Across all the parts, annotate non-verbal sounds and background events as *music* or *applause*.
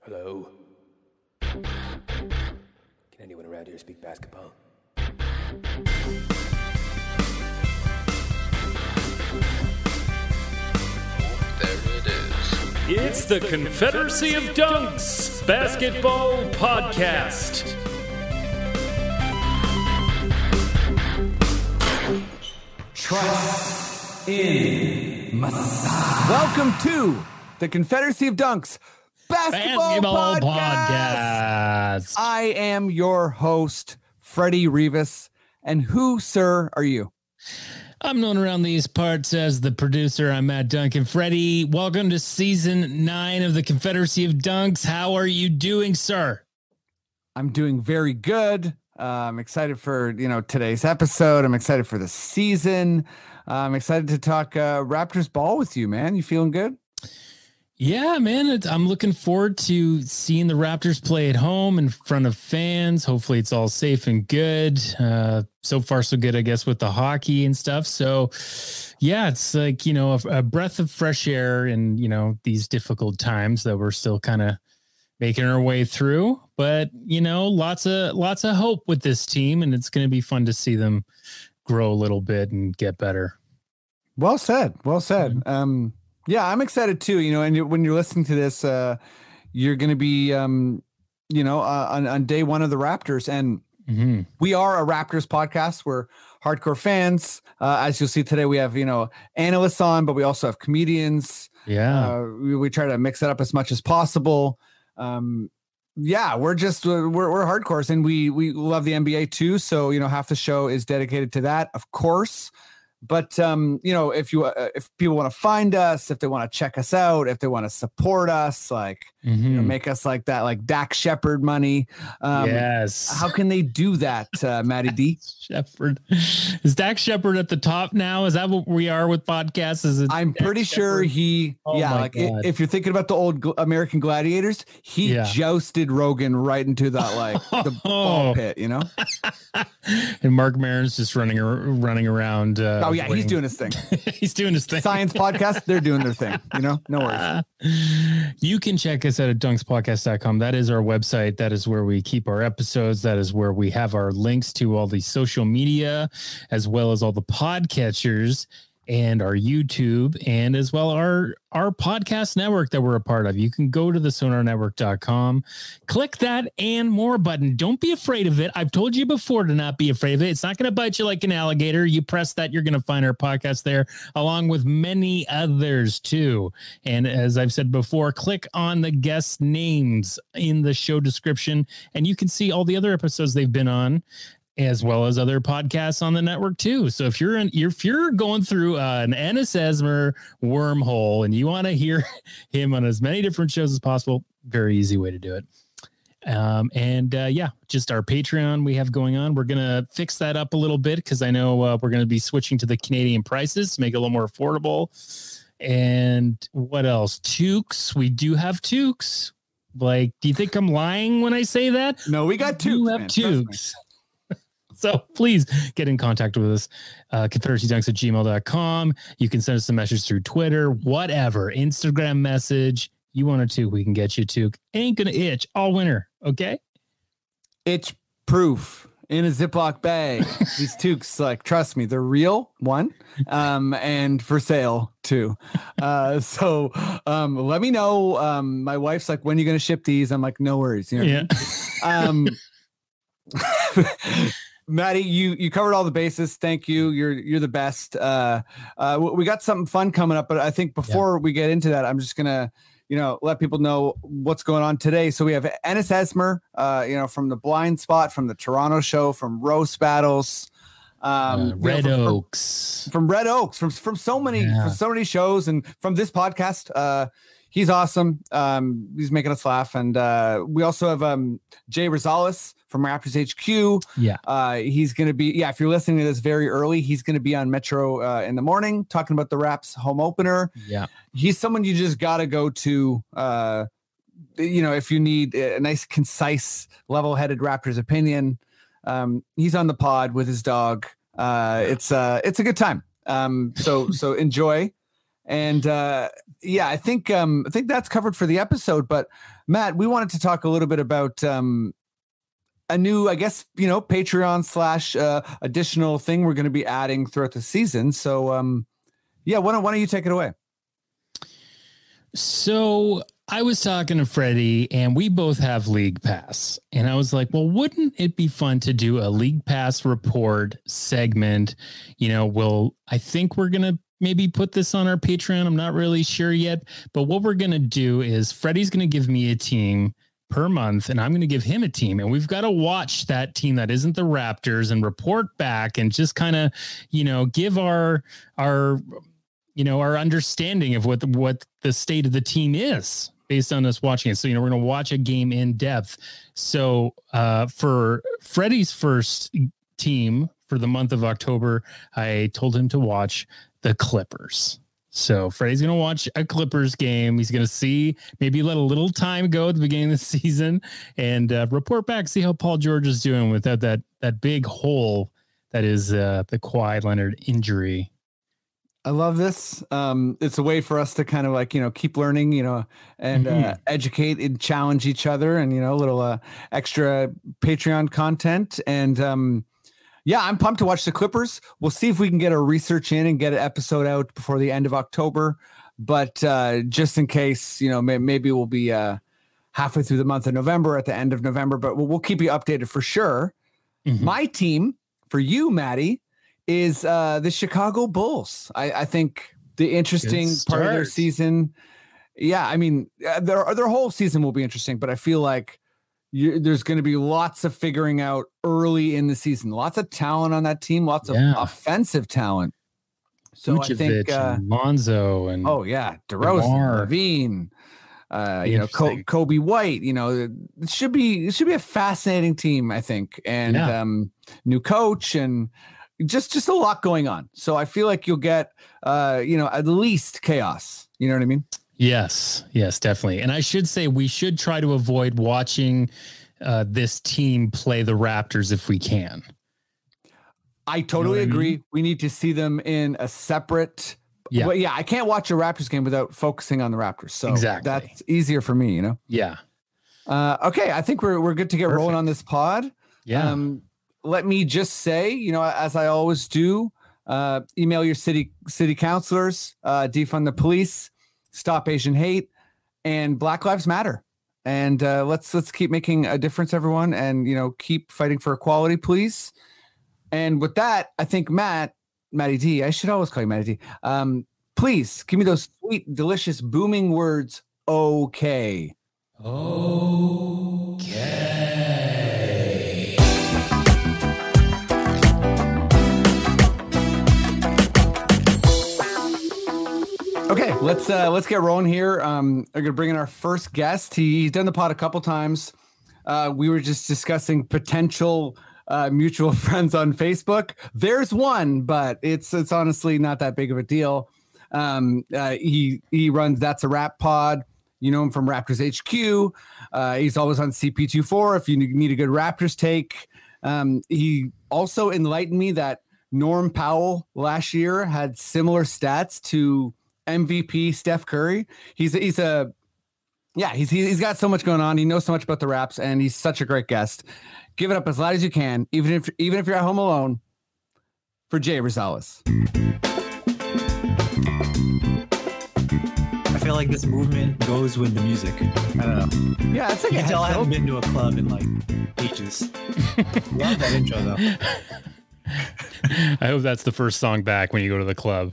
Hello? Can anyone around here speak basketball? There it is. It's the Confederacy of Dunks Basketball Podcast. Trust in Masai. Welcome to the Confederacy of Dunks Basketball, Basketball Podcast. Podcast. I am your host, Freddie Rivas. And who, sir, are you? I'm known around these parts as the producer. I'm Matt Duncan. Freddie, welcome to season nine of the Confederacy of Dunks. How are you doing, sir? I'm doing very good. Uh, I'm excited for you know today's episode. I'm excited for the season. Uh, I'm excited to talk uh, Raptors ball with you, man. You feeling good? Yeah, man. It's, I'm looking forward to seeing the Raptors play at home in front of fans. Hopefully, it's all safe and good. Uh, so far, so good, I guess, with the hockey and stuff. So, yeah, it's like, you know, a, a breath of fresh air in, you know, these difficult times that we're still kind of making our way through. But, you know, lots of lots of hope with this team, and it's going to be fun to see them grow a little bit and get better. Well said. Well said. Um, yeah, I'm excited too. You know, and when you're listening to this, uh, you're going to be, um, you know, uh, on, on day one of the Raptors, and Mhm. we are a Raptors podcast. We're hardcore fans. Uh, as you'll see today, we have you know analysts on, but we also have comedians. Yeah. Uh, we, we try to mix it up as much as possible. Um, yeah, we're just uh, we're we're hardcores, and we we love the NBA too. So you know, half the show is dedicated to that, of course. But um, you know, if you uh, if people want to find us, if they want to check us out, if they want to support us, like you know, Mhm. make us like that, like Dax Shepard money. Um, yes. How can they do that, uh, *laughs* Matty D? Shepard. Is Dax Shepard at the top now? Is that what we are with podcasts? Is it I'm Dak pretty sure he, Oh yeah, like God. if you're thinking about the old American Gladiators, he Yeah. jousted Rogan right into that like *laughs* the ball Oh. pit, you know? *laughs* and Marc Maron's just running running around. Uh, Oh yeah, he's doing his thing. he's doing his thing. Science podcast, they're doing their thing, you know? No worries. Uh, you can check us out at dunkspodcast.com. That is our website. That is where we keep our episodes. That is where we have our links to all the social media, as well as all the podcatchers and our YouTube, and as well our our podcast network that we're a part of. You can go to the sonarnetwork.com, click that and more button. Don't be afraid of it. I've told you before to not be afraid of it. It's not going to bite you like an alligator. You press that, you're going to find our podcast there, along with many others too. And as I've said before, click on the guest names in the show description, and you can see all the other episodes they've been on, as well as other podcasts on the network too. So if you're in, if you're going through uh, an Ennis Esmer wormhole and you want to hear *laughs* him on as many different shows as possible, very easy way to do it. Um, and uh, yeah, just our Patreon we have going on. We're gonna fix that up a little bit because I know uh, we're gonna be switching to the Canadian prices to make it a little more affordable. And what else? Toques. We do have toques. Like, do you think I'm lying when I say that? No, we got two. have toques. So please get in contact with us. Uh, confederacydunks at gmail.com. You can send us a message through Twitter, whatever, Instagram message. You want a toque, we can get you a toque. Ain't gonna itch all winter. Okay. Itch proof in a Ziploc bag. *laughs* These toques, like, trust me, they're real, one, um, and for sale, two. Uh, so um, let me know. Um, my wife's like, when are you going to ship these? I'm like, no worries. You know I Yeah. mean? um *laughs* Maddie, you you covered all the bases. Thank you. You're you're the best. Uh, uh, we got something fun coming up, but I think before we get into that, I'm just gonna, you know, let people know what's going on today. So we have Ennis Esmer, uh, you know, from the Blindspot, from the Toronto Show, from Roast Battles, um, Uh, you know, Red from- from- Oaks. from Red Oaks, from from so many Yeah. from so many shows, and from this podcast. He's awesome. Um, he's making us laugh, and uh, we also have um Jay Rosales from Raptors HQ. Yeah. Uh, he's going to be yeah. If you're listening to this very early, he's going to be on Metro uh, in the morning talking about the Raps home opener. Yeah. He's someone you just got to go to. Uh, you know, if you need a nice, concise, level-headed Raptors opinion, um, he's on the pod with his dog. Uh, it's uh, it's a good time. Um, so so *laughs* enjoy. And uh, yeah, I think um, I think that's covered for the episode. But Matt, we wanted to talk a little bit about um, a new, I guess, you know, Patreon slash uh, additional thing we're going to be adding throughout the season. So, um, yeah, why don't why don't you take it away? So I was talking to Freddie, and we both have League Pass. And I was like, well, wouldn't it be fun to do a League Pass report segment? You know, well, I think we're going to maybe put this on our Patreon. I'm not really sure yet. But what we're going to do is Freddie's going to give me a team per month and I'm going to give him a team and we've got to watch that team that isn't the Raptors and report back and just kind of, you know, give our our you know, our understanding of what the, what the state of the team is based on us watching it. So, you know, we're going to watch a game in depth. So, uh, for Freddie's first team for the month of October, I told him to watch the Clippers. So Freddie's going to watch a Clippers game. He's going to see maybe let a little time go at the beginning of the *laughs* season and uh, report back, see how Paul George is doing without that that big hole that is uh, the Kawhi Leonard injury. I love this. Um, it's a way for us to kind of like you know keep learning, you know, and mm-hmm. uh, educate and challenge each other, and you know, a little uh, extra Patreon content. And um, yeah, I'm pumped to watch the Clippers. We'll see if we can get a research in and get an episode out before the end of October. But uh, just in case, you know, may- maybe we'll be uh, halfway through the month of November at the end of November. But we'll, we'll keep you updated for sure. Mm-hmm. My team for you, Maddie is uh, the Chicago Bulls. I, I think the interesting part of their season. Yeah, I mean, uh, their their whole season will be interesting, but I feel like you, there's going to be lots of figuring out early in the season. Lots of talent on that team. Lots of yeah. offensive talent. So Vucevic I think uh, and Lonzo and oh yeah, DeRozan, LaVine, uh, you know, Coby White. You know, it should be it should be a fascinating team. I think, and yeah. um, new coach and just just a lot going on. So I feel like you'll get uh, you know, at least chaos. You know what I mean? Yes, yes, definitely. And I should say we should try to avoid watching uh, this team play the Raptors if we can. I totally you know agree. I mean? We need to see them in a separate. Yeah, but yeah. I can't watch a Raptors game without focusing on the Raptors. So exactly. that's easier for me. You know. Yeah. Uh, okay, I think we're we're good to get Perfect. rolling on this pod. Yeah. Um, let me just say, you know, as I always do, uh, email your city city councilors, uh, defund the police, stop Asian hate, and Black Lives Matter. And uh, let's let's keep making a difference, everyone, and you know, keep fighting for equality, please. And with that, I think Matt, Matty D, I should always call you Matty D. Um, please give me those sweet, delicious, booming words. Okay. Okay. Okay, let's uh let's get rolling here. Um, I'm gonna bring in our first guest. He, he's done the pod a couple times. Uh, we were just discussing potential uh, mutual *laughs* friends on Facebook. There's one, but it's it's honestly not that big of a deal. Um, uh, he he runs that's a rap pod. You know him from Raptors HQ. Uh, he's always on CP24 if you need a good Raptors take. Um, he also enlightened me that Norm Powell last year had similar stats to MVP Steph Curry. He's he's a yeah, he's he's got so much going on. He knows so much about the raps, and he's such a great guest. Give it up as loud as you can, even if even if you're at home alone, for Jay Rosales. I feel like this movement goes with the music. I don't know. Yeah, it's like you can tell I haven't been to a club in like ages. *laughs* Love that intro though. I hope that's the first song back when you go to the club.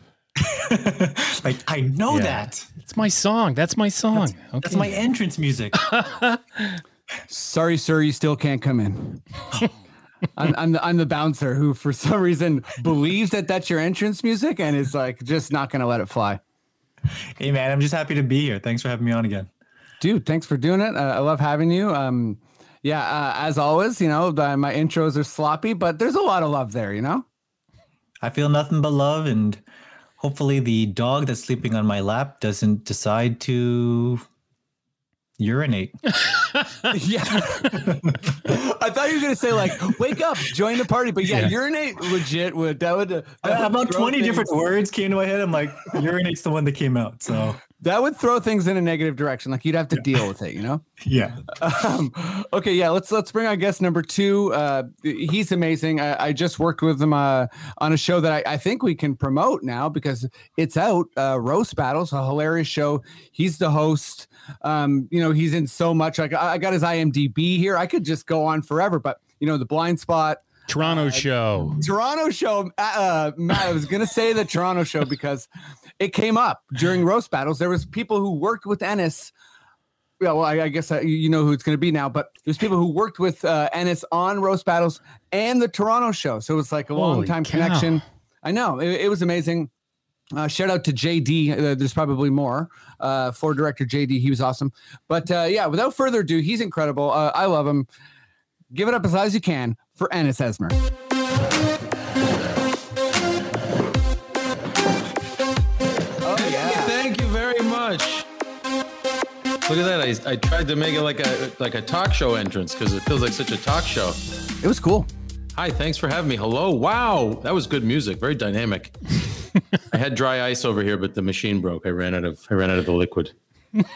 *laughs* like I know yeah. that. It's my song. That's my song. That's, okay. that's my entrance music. *laughs* Sorry, sir, you still can't come in. *laughs* I'm, I'm, the I'm the bouncer who, for some reason, believes that that's your entrance music and is like just not going to let it fly. Hey man, I'm just happy to be here. Thanks for having me on again, dude. Thanks for doing it. Uh, I love having you. Um, yeah, uh, as always, you know the, my intros are sloppy, but there's a lot of love there. You know, I feel nothing but love, and hopefully the dog that's sleeping on my lap doesn't decide to urinate. *laughs* yeah. *laughs* I thought you were gonna say like, wake up, join the party, but yeah, Yeah. urinate legit would that would, that would About 20 things- different words came to my head. I'm like, urinate's the one that came out. So that would throw things in a negative direction. Like you'd have to deal with it, you know. *laughs* yeah. Um, okay, yeah, let's let's bring our guest number two. Uh, he's amazing. I, I just worked with him uh, on a show that I, I think we can promote now because it's out. Uh, Roast Battles, a hilarious show. He's the host. Um, you know, he's in so much. Like I, I got his IMDb here. I could just go on forever, but you know, the Blindspot. Toronto show. Toronto show. Uh, Matt, I was gonna say the Toronto show because it came up during roast battles. There was people who worked with Ennis. Yeah, well, I, I guess uh, you- know who it's gonna be now. But there's people who worked with uh, Ennis on roast battles and the Toronto show. So it was like a long time cow. connection. I know it, it was amazing. Uh, shout out to JD. Uh, there's probably more uh, for director JD. He was awesome. But uh, yeah, without further ado, he's incredible. Uh, I love him. Give it up as loud as you can for Ennis Esmer. Oh yeah. Thank you very much. Look at that. I, I tried to make it like a like a talk show entrance because it feels like such a talk show. It was cool. Hi, thanks for having me. Hello. Wow, that was good music. Very dynamic. *laughs* I had dry ice over here, but the machine broke. I ran out of I ran out of the liquid.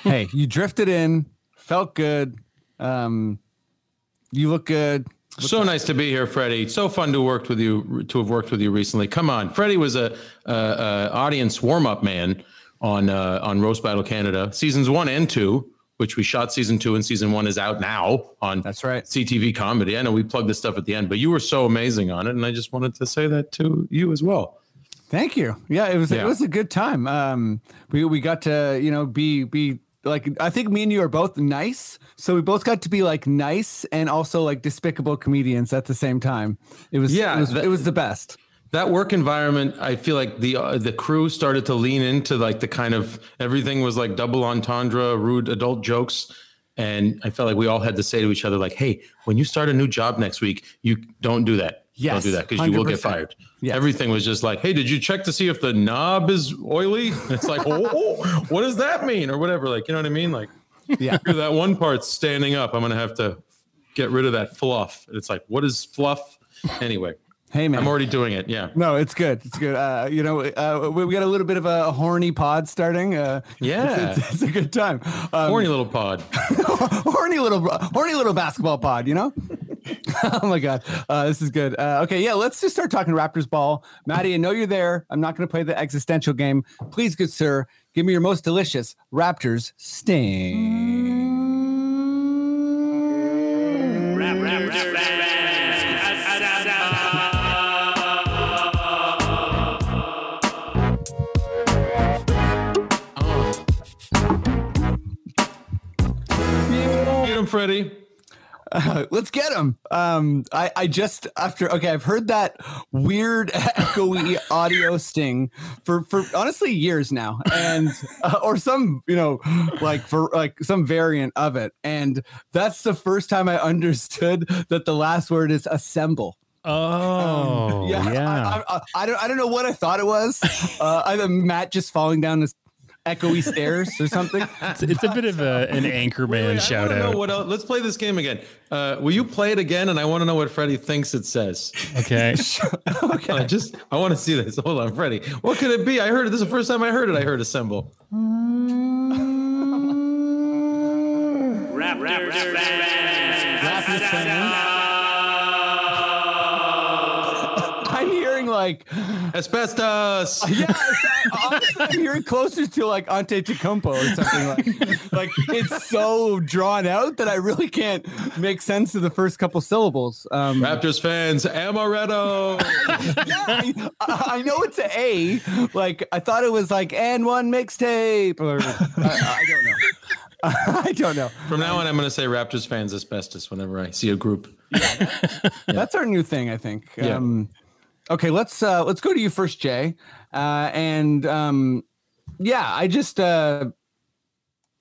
hey, you drifted in, felt good. Um, you look good. So nice to be here, Freddie. So fun to work with you to have worked with you recently. Come on, Freddie was a, a, a audience warm up man on uh, on Roast Battle Canada seasons one and two, which we shot season two and season one is out now on That's right. CTV comedy. I know we plugged this stuff at the end, but you were so amazing on it, and I just wanted to say that to you as well. Thank you. Yeah, it was it was a good time. Um, we we got to you know be be like I think me and you are both nice, so we both got to be like nice and also like despicable comedians at the same time. It was Yeah, it was, that- it was the best. that work environment i feel like the uh, the crew started to lean into like the kind of everything was like double entendre rude adult jokes and i felt like we all had to say to each other like hey when you start a new job next week you don't do that Yes, don't do that because you will get fired Yes. everything was just like hey did you check to see if the knob is oily it's like oh what does that mean or whatever like you know what i mean like Yeah. that one part's standing up i'm gonna have to get rid of that fluff it's like what is fluff anyway Hey man. i'm already doing it yeah no, it's good. It's good. Uh, you know, uh, we, we got a little bit of a horny pod starting. Uh, Yeah. it's, it's, it's a good time. Um, horny little pod *laughs* horny little horny little basketball pod you know *laughs* oh my god. Uh, this is good. Uh, okay yeah let's just start talking raptors ball. Maddie i know you're there. I'm not going to play the existential game. Please good sir give me your most delicious raptors sting. Freddie. Uh, *laughs* let's get him. Um, I, I just after okay, I've heard that weird *laughs* echoey audio sting for for honestly years now, and uh, or some you know like for like some variant of it, and that's the first time I understood that the last word is assemble. Oh, *laughs* yeah. I, I, I, I don't I don't know what I thought it was. Uh, either Matt just falling down this echoey stairs or something. *laughs* it's, it's a bit of a, an Anchorman Wait, I shout out. What else. Let's play this game again. Uh, will you play it again? And I want to know what Freddie thinks it says. okay. *laughs* I just I want to see this. Hold on, Freddie. What could it be? I heard it. This is the first time I heard it. I heard assemble. Raptors fans. I'm hearing like Asbestos. *laughs* yeah, honestly, hearing closer to like Antetokounmpo or something like. *laughs* Like it's so drawn out that I really can't make sense of the first couple syllables. Um, Raptors fans, amaretto. *laughs* yeah, I, I know it's a A. Like I thought it was like and one mixtape or I, I don't know. I don't know. From now on, I'm going to say Raptors fans asbestos whenever I see a group. Yeah, That's our new thing, I think. Yeah. Um, okay, let's uh, let's go to you first, Jay. Uh, and um, yeah, I just uh,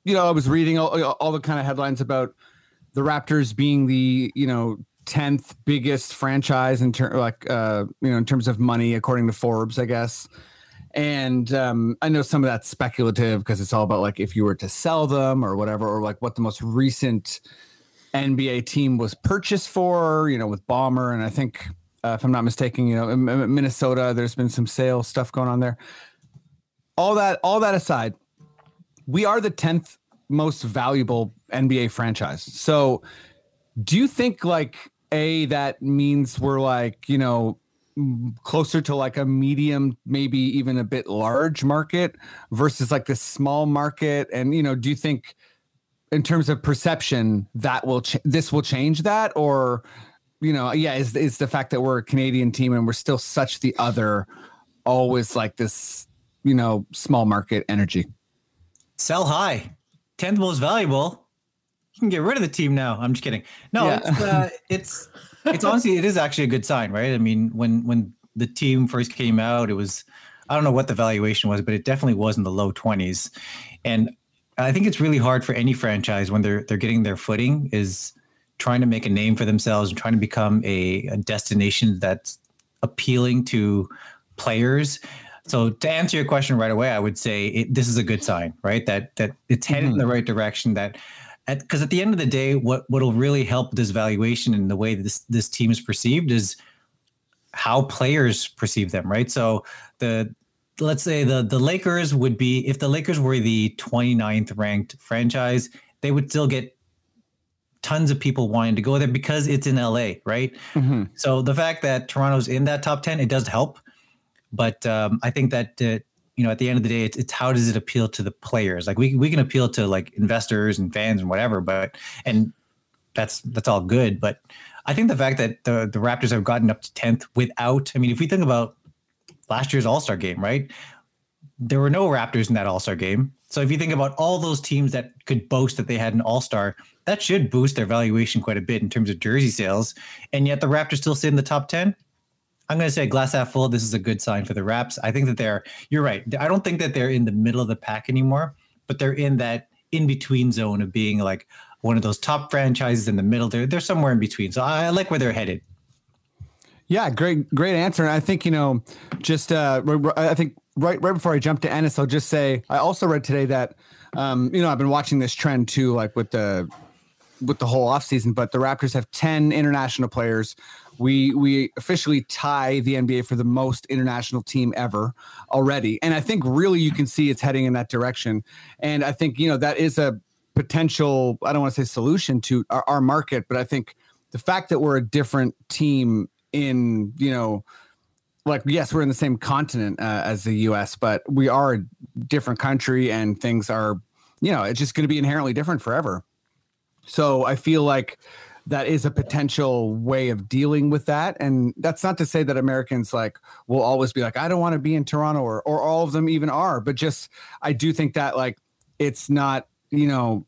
you know I was reading all, all the kind of headlines about the Raptors being the you know tenth biggest franchise in terms like uh, you know in terms of money according to Forbes, I guess. And um, I know some of that's speculative because it's all about like if you were to sell them or whatever, or like what the most recent NBA team was purchased for, you know, with Bomber. And I think, uh, if I'm not mistaken, you know, in in Minnesota, there's been some sales stuff going on there. All that, all that aside, we are the 10th most valuable NBA franchise. So do you think like a that means we're like, you know, closer to like a medium, maybe even a bit large market versus like the small market? And you know, do you think in terms of perception that will ch- this will change that or you know, yeah, is is the fact that we're a Canadian team and we're still such the other always like this, you know, small market energy. Sell high. 10th most valuable. You can get rid of the team now. I'm just kidding. No, Yeah. it's, uh, it's it's honestly it is actually a good sign, right? I mean, when when the team first came out, it was I don't know what the valuation was, but it definitely was in the low 20s. And I think it's really hard for any franchise when they're they're getting their footing is trying to make a name for themselves and trying to become a, a destination that's appealing to players. So to answer your question right away, I would say it, this is a good sign, right? That that it's headed in the mm-hmm. right direction. That because at, the end of the day, what what'll really help this valuation and the way this this team is perceived is how players perceive them, right? So the let's say the the Lakers would be if the Lakers were the 29th ranked franchise, they would still get tons of people wanting to go there because it's in LA, right? Mm-hmm. So the fact that Toronto's in that top 10, it does help. But um, I think that, uh, you know, at the end of the day, it's, it's how does it appeal to the players? Like we, we can appeal to like investors and fans and whatever, but, and that's, that's all good. But I think the fact that the, the Raptors have gotten up to 10th without, I mean, if we think about last year's All-Star game, right? There were no Raptors in that All-Star game. So if you think about all those teams that could boast that they had an All-Star, that should boost their valuation quite a bit in terms of jersey sales. And yet the Raptors still sit in the top 10. I'm going to say glass half full. This is a good sign for the Raps. I think that they're, you're right. I don't think that they're in the middle of the pack anymore, but they're in that in between zone of being like one of those top franchises in the middle. They're, they're somewhere in between. So I, like where they're headed. Yeah, great, great answer. And I think you know, just uh, I think right, right before I jump to Ennis, I'll just say I also read today that, um, you know, I've been watching this trend too, like with the with the whole offseason, but the Raptors have 10 international players. We we officially tie the NBA for the most international team ever already. And I think really you can see it's heading in that direction. And I think, you know, that is a potential, I don't want to say solution to our, our market, but I think the fact that we're a different team in, you know, like yes, we're in the same continent uh, as the US, but we are a different country and things are, you know, it's just going to be inherently different forever. So I feel like that is a potential way of dealing with that. And that's not to say that Americans like will always be like, I don't want to be in Toronto or or all of them even are, but just I do think that like it's not, you know,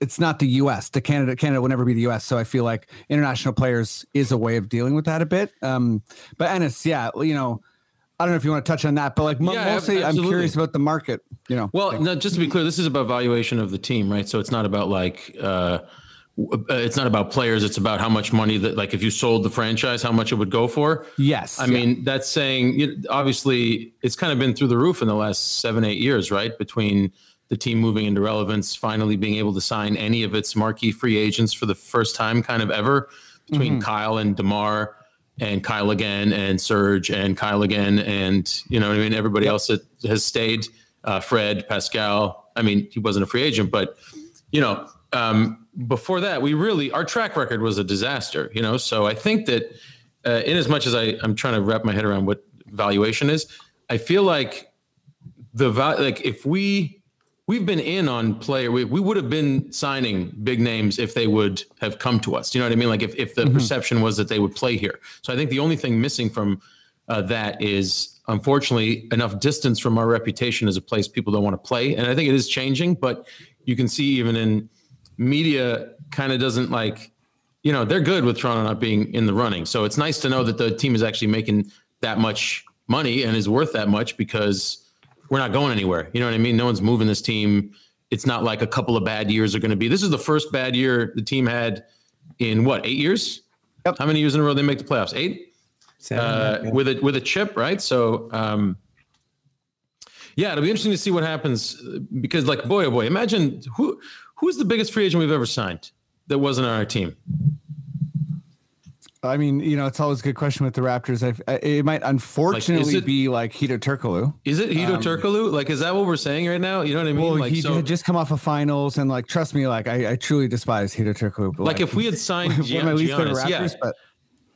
it's not the US. The Canada Canada will never be the US. So I feel like international players is a way of dealing with that a bit. Um, but Ennis, yeah, you know, I don't know if you want to touch on that, but like Yeah, mostly I'm curious about the market, you know. Well, no, just to be clear, this is about valuation of the team, right? So it's not about like uh, uh, it's not about players. It's about how much money that like if you sold the franchise, how much it would go for. yes. I yeah. mean, that's saying you obviously it's kind of been through the roof in the last seven, eight years, right? Between the team moving into relevance, finally being able to sign any of its marquee free agents for the first time, kind of ever, between Kyle and DeMar, and Kyle again, and Serge, and Kyle again, and you know, what I mean, everybody else that has stayed, uh, Fred, Pascal. I mean, he wasn't a free agent, but you know, um, before that, we really our track record was a disaster. You know, so I think that uh, in as much as I, I'm trying to wrap my head around what valuation is, I feel like the val- like if we we've been in on player we, we would have been signing big names if they would have come to us. You know what I mean? Like if, if the perception was that they would play here. So I think the only thing missing from uh, that is unfortunately enough distance from our reputation as a place people don't want to play. And I think it is changing, but you can see even in media kind of doesn't like, you know, they're good with Toronto not being in the running. So it's nice to know that the team is actually making that much money and is worth that much because we're not going anywhere. You know what I mean? No one's moving this team. It's not like a couple of bad years are going to be. This is the first bad year the team had in what, eight years? Yep. How many years in a row they make the playoffs? Eight? Seven, Uh, yeah. with a with a chip, right? So um Yeah, it'll be interesting to see what happens because, like, boy, oh boy, imagine who who's the biggest free agent we've ever signed that wasn't on our team. I mean, you know, it's always a good question with the Raptors. I, it might unfortunately it- be like Hedo Turkoglu. Is it Hedo Turkoglu? Like, is that what we're saying right now? You know what I mean? Well, like, he so, had just come off of finals, and like, trust me, like, I, I truly despise Hedo Turkoglu. but, like if we had signed one of my Gian- Giannis, yeah. But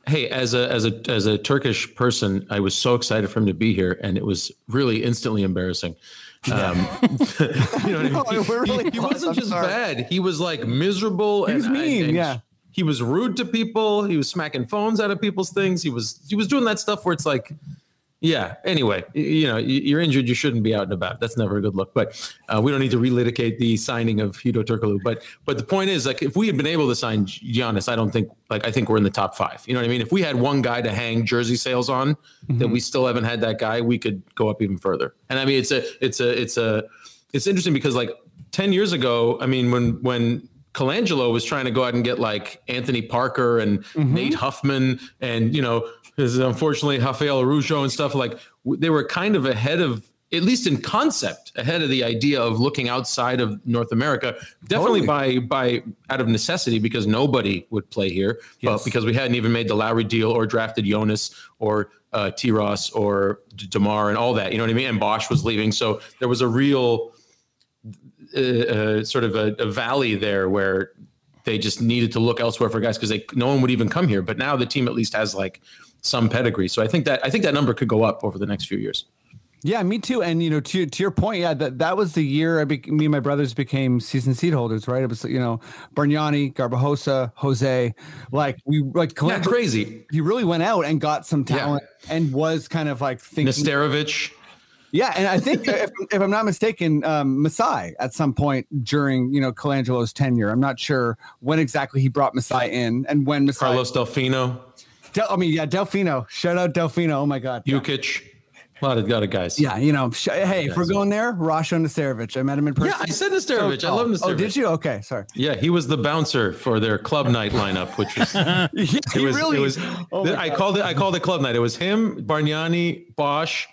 Hey, as a as a as a Turkish person, I was so excited for him to be here, and it was really instantly embarrassing. *laughs* Um, *laughs* you know what *laughs* No, I mean? really he, he was. wasn't I'm just sorry. bad; he was like miserable. He was and, mean, and yeah. He was rude to people. He was smacking phones out of people's things. He was he was doing that stuff where it's like, yeah. Anyway, y- you know, you're injured. You shouldn't be out and about. That's never a good look. But uh, we don't need to relitigate the signing of Hedo Turkoglu. But but the point is, like, if we had been able to sign Giannis, I don't think like I think we're in the top five. You know what I mean? If we had one guy to hang jersey sales on, that we still haven't had that guy, we could go up even further. And I mean, it's a it's a it's a it's interesting because like ten years ago, I mean, when when Colangelo was trying to go out and get like Anthony Parker and Nate Huffman and you know his unfortunately Rafael Araujo and stuff like they were kind of ahead of at least in concept ahead of the idea of looking outside of North America. Definitely by by out of necessity because nobody would play here but because we hadn't even made the Lowry deal or drafted Jonas or uh, T Ross or DeMar and all that you know what I mean? And Bosh was leaving so there was a real uh, sort of a, a valley there where they just needed to look elsewhere for guys because they no one would even come here. But now the team at least has like some pedigree. So I think that I think that number could go up over the next few years. yeah, me too. And you know, to to your point, yeah, that that was the year I be, me and my brothers became season seed holders, right? It was you know Bargnani, Garbajosa, Jose, like we like Yeah, crazy. he really went out and got some talent and was kind of like thinking Nesterovic. Yeah, and I think if, if I'm not mistaken, um, Masai at some point during you know Colangelo's tenure. I'm not sure when exactly he brought Masai in and when Masai. Carlos Delfino, Del, I mean, yeah, Delfino. Shout out Delfino. Oh my God. Yeah, Jukic, a lot of, lot of guys. yeah you know, sh- hey, if we're going there, Rasho Nesterovic. I met him in person. Yeah, I said Nesterovic. I Oh, love Nesterovic. Oh, did you? Okay, sorry. Yeah, he was the bouncer for their club night lineup, which was *laughs* *laughs* Yeah, it he was really. it was Oh I God. called it I called it club night. It was him, Bargnani, Bosh,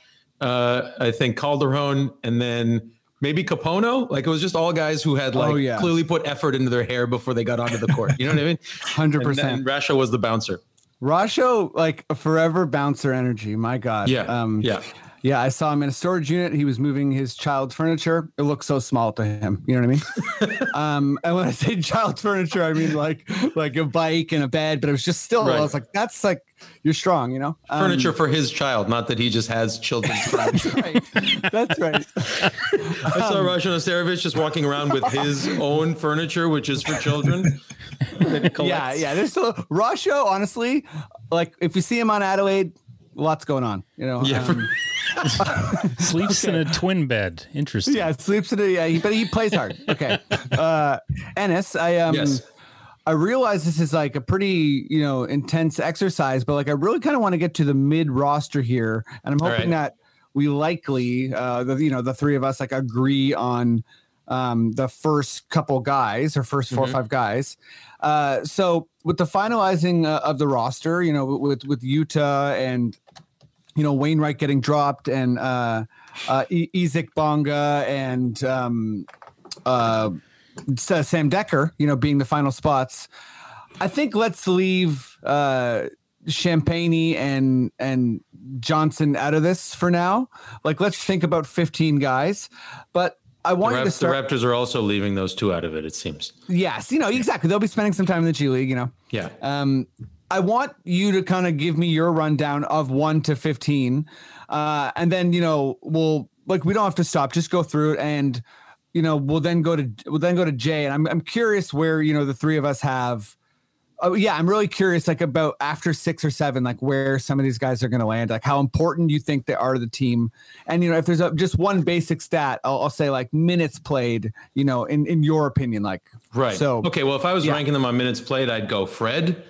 uh, I think Calderon, and then maybe Kapono. Like it was just all guys who had like Oh, yeah. clearly put effort into their hair before they got onto the court. You know what I mean? *laughs* Hundred And, percent. and Rasho was the bouncer. Rasho, like a forever bouncer energy. My God. Yeah. Um, yeah. Yeah, I saw him in a storage unit. He was moving his child's furniture. It looked so small to him. You know what I mean? *laughs* um, and when I say child's furniture, I mean like like a bike and a bed, but it was just still. Right. I was like, that's like you're strong, you know. Um, Furniture for his child, not that he just has children's *laughs* furniture. That's right. That's right. *laughs* I saw Um, Nesterovic just walking around with his own furniture, which is for children. yeah, yeah. There's still Rasho. Honestly, like if you see him on Adelaide, lots going on. You know. Yeah, Um, Sleeps in a twin bed. Interesting. yeah, sleeps in a. Yeah, he, but he plays hard. Okay. *laughs* Uh, Ennis, I um. Yes. I realize this is like a pretty, you know, intense exercise, but like I really kind of want to get to the mid roster here, and I'm hoping right. that we likely, uh, the you know, the three of us like agree on um, the first couple guys or 1st four or Mhm. five guys. Uh, so with the finalizing uh, of the roster, you know, with with Yuta and you know Wainright getting dropped and uh, uh, Isaac Bonga and um, uh, Sam Dekker, you know, being the final spots. I think let's leave uh, Champagnie and and Johnson out of this for now. Like, let's think about 15 guys. But I want Rap- to the. Raptors are also leaving those two out of it. It seems. yes, you know exactly. They'll be spending some time in the G League. You know. Yeah. Um, I want you to kind of give me your rundown of one to 15. Uh, and then, you know, we'll like, we don't have to stop, just go through it. And, you know, we'll then go to, we'll then go to Jay. And I'm, I'm curious where, you know, the three of us have, oh yeah, I'm really curious, like about after six or seven, like where some of these guys are going to land, like how important you think they are to the team. And, you know, if there's a, just one basic stat, I'll, I'll say like minutes played, you know, in, in your opinion, like, Right. So- okay. Well, if I was yeah. ranking them on minutes played, I'd go Fred,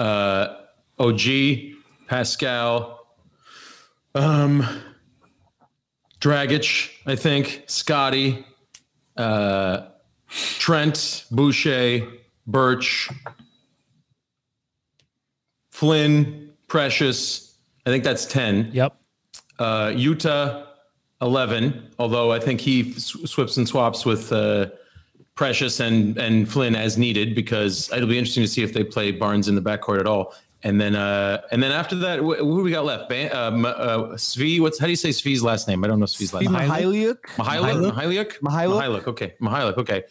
uh, OG, Pascal, um, Dragic, I think, Scotty, uh, Trent, Boucher, Birch, Flynn, Precious. I think that's 10. Yep. Uh, Yuta, 11. Although I think he s- swips and swaps with uh, Precious and and Flynn as needed because it'll be interesting to see if they play Barnes in the backcourt at all. And then uh, and then after that, wh- who we got left? Ban- uh, uh, Svi. What's how do you say Svi's last name? I don't know Svi's last name. Mihailiuk? Mihailuk? Mihailuk? Mihailuk? Mihailuk. Okay. Mihailuk. Okay.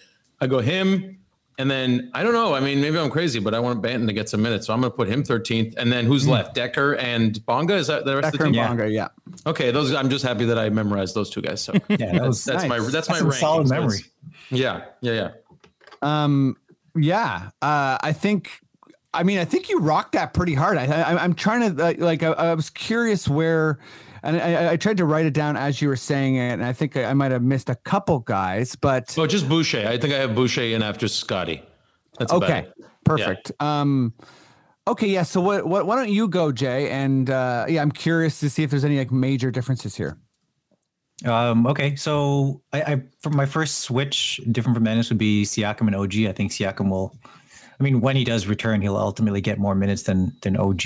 I go him. And then I don't know. I mean, maybe I'm crazy, but I want Banton to get some minutes. So I'm going to put him 13th. And then who's left? Dekker and Bonga? Is that the rest. Dekker of the team? Bonga, yeah. Okay. Those I'm just happy that I memerized those two guys. So *laughs* Yeah, that that's, was that's my nice. that's, that's my ranking. solid memory. Yeah. Yeah. Yeah. Um, yeah, uh, I think. I mean, I think you rocked that pretty hard. I, I I'm trying to like. I, I was curious where, and I, I tried to write it down as you were saying it, and I think I, I might have missed a couple guys, but Oh, just Boucher. I think I have Boucher in after Scotty. That's okay, it. perfect. Um, okay, yeah. So what, what? Why don't you go, Jay? And uh, yeah, I'm curious to see if there's any like major differences here. Um, okay, so I, I for my first switch, different from Ennis would be Siakam and OG. I think Siakam will. I mean, when he does return, he'll ultimately get more minutes than than OG.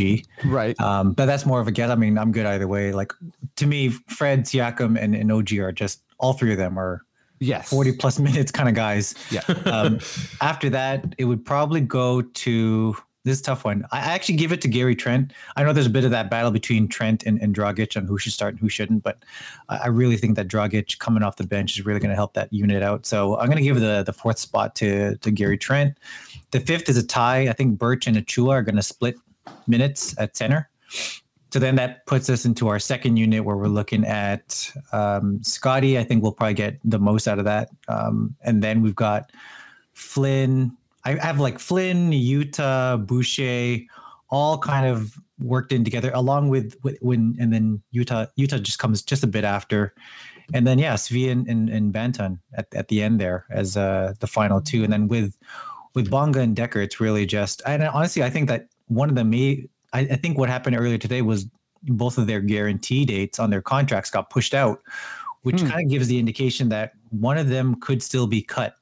Right. Um, but that's more of a guess. I mean, I'm good either way. Like to me, Fred, Siakam, and, and OG are just all three of them are Yes. 40 plus *laughs* minutes kind of guys. Yeah. Um, after that, it would probably go to this is tough one. I actually give it to Gary Trent. I know there's a bit of that battle between Trent and, and Dragic on who should start and who shouldn't, but I I really think that Dragic coming off the bench is really going to help that unit out. So I'm going to give the the fourth spot to to Gary Trent. The fifth is a tie. I think Birch and Achiuwa are going to split minutes at center. So then that puts us into our second unit where we're looking at um, Scotty. I think we'll probably get the most out of that. Um, and then we've got Flynn. I have like Flynn, Yuta, Boucher, all kind of worked in together, along with, with when and then Yuta. Yuta just comes just a bit after, and then yeah, Svi and, and, and Banton at, at the end there as uh, the final two, and then with with Bonga and Dekker, it's really just. And honestly, I think that one of the may. I, I think what happened earlier today was both of their guarantee dates on their contracts got pushed out, which Hmm. kind of gives the indication that one of them could still be cut.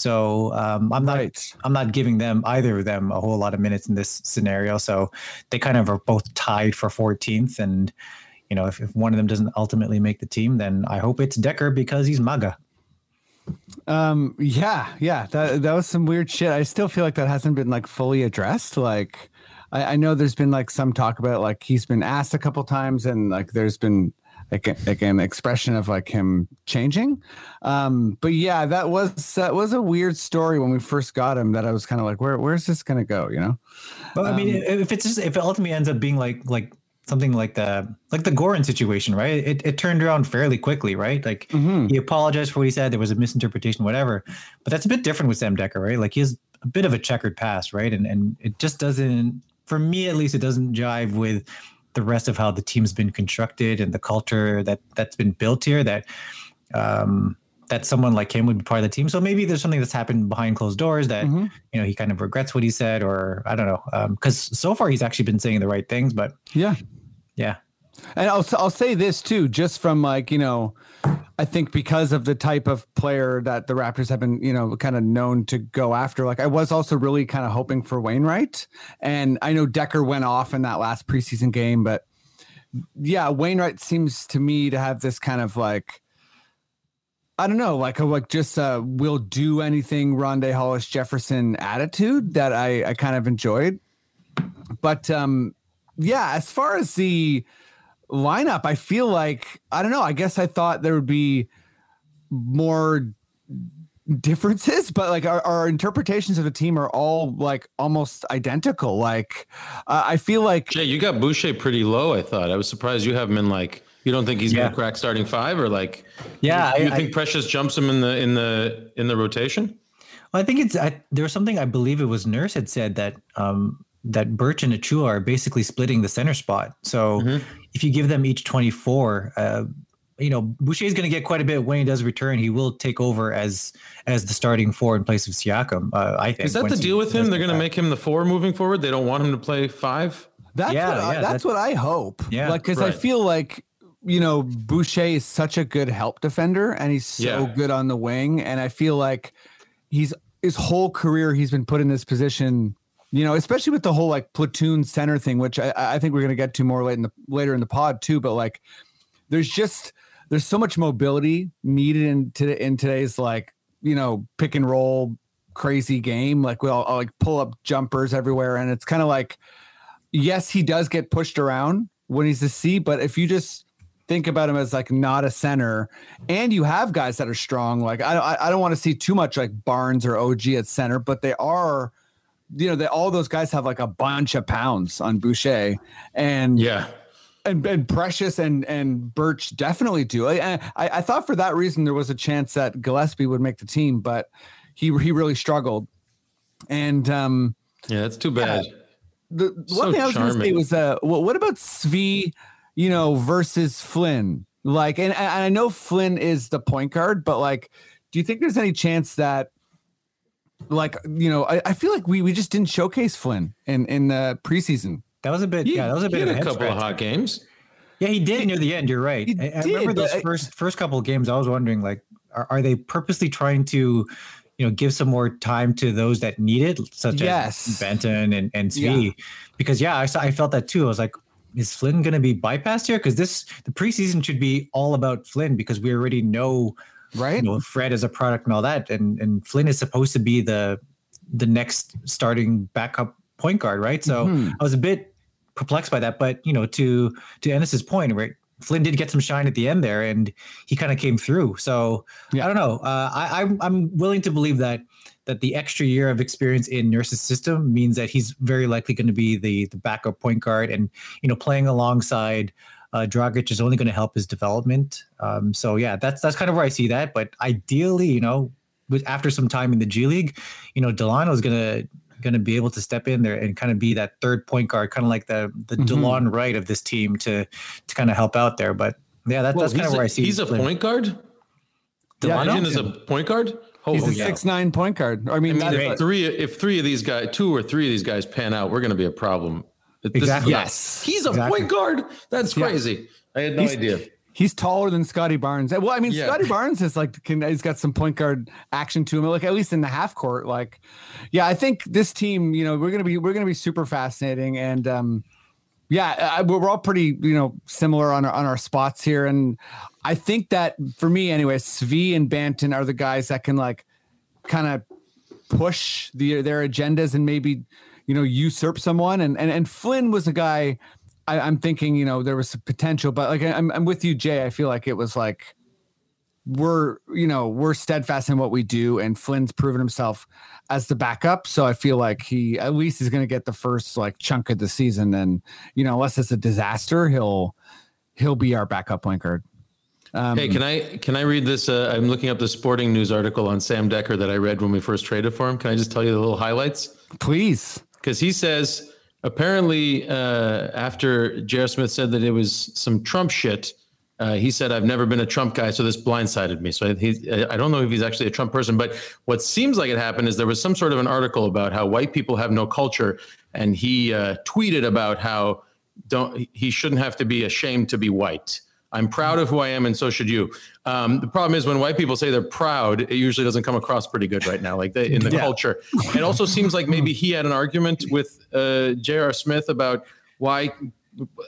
So um, I'm not Right. I'm not giving them either of them a whole lot of minutes in this scenario. So they kind of are both tied for 14th. And you know, if, if one of them doesn't ultimately make the team, then I hope it's Dekker because he's MAGA. Um. Yeah. Yeah. That that was some weird shit. I still feel like that hasn't been like fully addressed. Like, I, I know there's been like some talk about like he's been asked a couple times, and like there's been like, like an expression of like him changing. Um. But yeah, that was that was a weird story when we first got him. That I was kind of like, where where's this gonna go? You know? Well, I mean, Um, if it's just if it ultimately ends up being like like something like the like the Goran situation, right? It it turned around fairly quickly, right? Like Mhm. he apologized for what he said. There was a misinterpretation, whatever. But that's a bit different with Sam Dekker, right? Like he has a bit of a checkered past, right? And and it just doesn't, for me at least, it doesn't jive with the rest of how the team's been constructed and the culture that that's been built here. That um that someone like him would be part of the team. So maybe there's something that's happened behind closed doors that Mhm. you know he kind of regrets what he said, or I don't know. Because so far he's actually been saying the right things, but Yeah. yeah, And I'll I'll say this too, just from like you know, I think because of the type of player that the Raptors have been you know kind of known to go after. Like I was also really kind of hoping for Wainright, and I know Dekker went off in that last preseason game, but yeah, Wainright seems to me to have this kind of like. I don't know, like a like just uh will do anything Rondae Hollis-Jefferson attitude that I I kind of enjoyed. But um yeah, as far as the lineup, I feel like I don't know. I guess I thought there would be more differences, but like our, our interpretations of the team are all like almost identical. Like uh, I feel like Jay, you got Boucher pretty low. I thought. I was surprised you have him in like. You don't think he's Yeah. gonna crack starting five, or like? Yeah, You, I- think Precious jumps him in the in the in the rotation? Well, I think it's I, there was something I believe it was Nurse had said that um, that Birch and Achiuwa are basically splitting the center spot. So Mhm. If you give them each 24, uh, you know Boucher is going to get quite a bit when he does return. He will take over as as the starting four in place of Siakam. Uh, I think Is that the deal with him? They're gonna make him the four moving forward. They don't want him to play five. that's Yeah, what I, that's, that's- what I hope. Yeah, like because I feel like you know Boucher is such a good help defender, and he's so Yeah. good on the wing, and I feel like he's his whole career he's been put in this position. You know, especially with the whole like platoon center thing, which I, I think we're gonna get to more late in the later in the pod too. But like, there's just there's so much mobility needed in to in today's like you know pick and roll crazy game. Like we'll I'll like pull up jumpers everywhere, and it's kind of like yes, he does get pushed around when he's the C, but if you just think about him as like not a center, and you have guys that are strong, like I I, I don't want to see too much like Barnes or OG at center, but they are. You know, that all those guys have like a bunch of pounds on Boucher, and Yeah. and, and Precious and and Birch definitely do. I, I I thought for that reason there was a chance that Gillespie would make the team, but he he really struggled. And um, Yeah, that's too bad. the the So one thing I was going to say was uh, what, what about Svi, you know, versus Flynn? Like, and, and I know Flynn is the point guard, but like, do you think there's any chance that? Like you know, I, I feel like we we just didn't showcase Flynn in in the preseason. That was a bit. He- yeah, that was a bit. he bit had of a, a head couple of hot games. Yeah, he did near the end. You're right. He I, I remember did, those I- first first couple of games. I was wondering, like, are, are they purposely trying to, you know, give some more time to those that need it, such Yes. as Banton and and Svi? Because yeah, I saw, I felt that too. I was like, is Flynn going to be bypassed here? Because this the preseason should be all about Flynn because we already know, Right? you know, Fred is a product and all that, and and Flynn is supposed to be the the next starting backup point guard, right? So Mhm. I was a bit perplexed by that, but you know, to to Ennis's point, right? Flynn did get some shine at the end there, and he kind of came through. So Yeah. I don't know. Uh, I, I'm I'm willing to believe that that the extra year of experience in Nurse's system means that he's very likely going to be the the backup point guard, and you know, playing alongside uh, Dragic is only going to help his development. Um, so yeah, that's that's kind of where I see that. But ideally, you know, with after some time in the G League, you know, Dalano is gonna gonna be able to step in there and kind of be that third point guard, kind of like the the Mhm. Delon Wright of this team to to kind of help out there. But yeah, that, Well, that's kind of where a, I see. He's a Flynn. point guard. Yeah, Dalano no. is a point guard. Oh, He's a yeah. six nine point guard. I mean, I mean, if three, if three of these guys, two or three of these guys pan out, we're going to be a problem. This Exactly. not- Yes. he's a Exactly. point guard. That's Yeah. crazy. I had no He's- idea. he's taller than Scottie Barnes. Well, I mean, Yeah. Scottie Barnes is like can, he's got some point guard action to him, like at least in the half court. Like, yeah, I think this team, you know, we're gonna be we're gonna be super fascinating, and um, yeah, I, we're all pretty you know similar on our, on our spots here, and I think that for me anyway, Svi and Banton are the guys that can like kind of push the, their agendas and maybe you know usurp someone and and, and flynn was a guy I, i'm thinking you know there was some potential but like I'm, I'm with you jay i feel like it was like we're you know we're steadfast in what we do and flynn's proven himself as the backup so i feel like he at least is going to get the first like chunk of the season and you know unless it's a disaster he'll he'll be our backup point guard um, Hey, can I can I read this? Uh, I'm looking up the sporting news article on Sam Dekker that I read when we first traded for him. Can I just tell you the little highlights? please because he says apparently uh, after J.R. Smith said that it was some Trump shit, uh, he said I've never been a Trump guy, so this blindsided me. So he, I don't know if he's actually a Trump person, but what seems like it happened is there was some sort of an article about how white people have no culture, and he uh, tweeted about how don't he shouldn't have to be ashamed to be white. I'm proud of who I am, and so should you. Um, the problem is when white people say they're proud, it usually doesn't come across pretty good right now, like they, in the Yeah. culture. It also seems like maybe he had an argument with uh, J.R. Smith about why.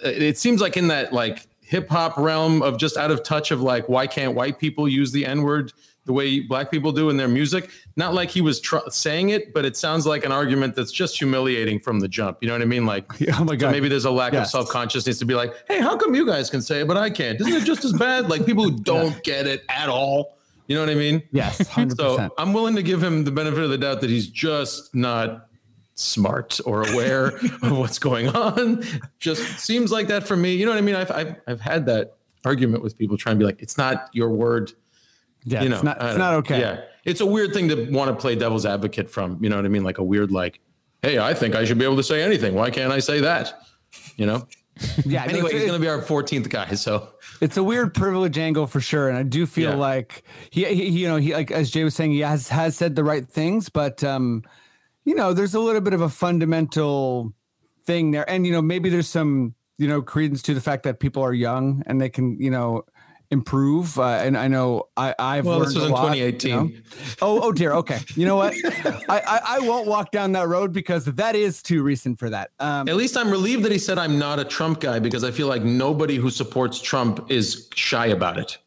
It seems like in that like hip hop realm of just out of touch of like why can't white people use the N word the way black people do in their music? Not like he was tr- saying it, but it sounds like an argument that's just humiliating from the jump. You know what I mean? Like *laughs* oh my so god maybe there's a lack Yes. of self consciousness to be like, hey, how come you guys can say it but I can't? Isn't it just as bad? Like people who don't get it at all. You know what I mean? yes 100% *laughs* So I'm willing to give him the benefit of the doubt that he's just not smart or aware *laughs* of what's going on. Just seems like that for me. You know what I mean? I've I've, I've had that argument with people trying to be like, it's not your word. Yeah you know, it's not it's don't okay Yeah, it's a weird thing to want to play devil's advocate from. You know what I mean? Like a weird like, hey, I think I should be able to say anything. Why can't I say that? You know. yeah *laughs* Anyway, he's going to be our 14th guy. So it's a weird privilege angle for sure and i do feel Yeah. like he, he you know he like as jay was saying he has has said the right things but um you know there's a little bit of a fundamental thing there and you know maybe there's some you know credence to the fact that people are young and they can you know improve uh, and i know i i've well, this was a in lot, you 2018. know? oh oh dear okay you know what I, I i won't walk down that road because that is too recent for that um At least I'm relieved that he said I'm not a Trump guy because I feel like nobody who supports Trump is shy about it.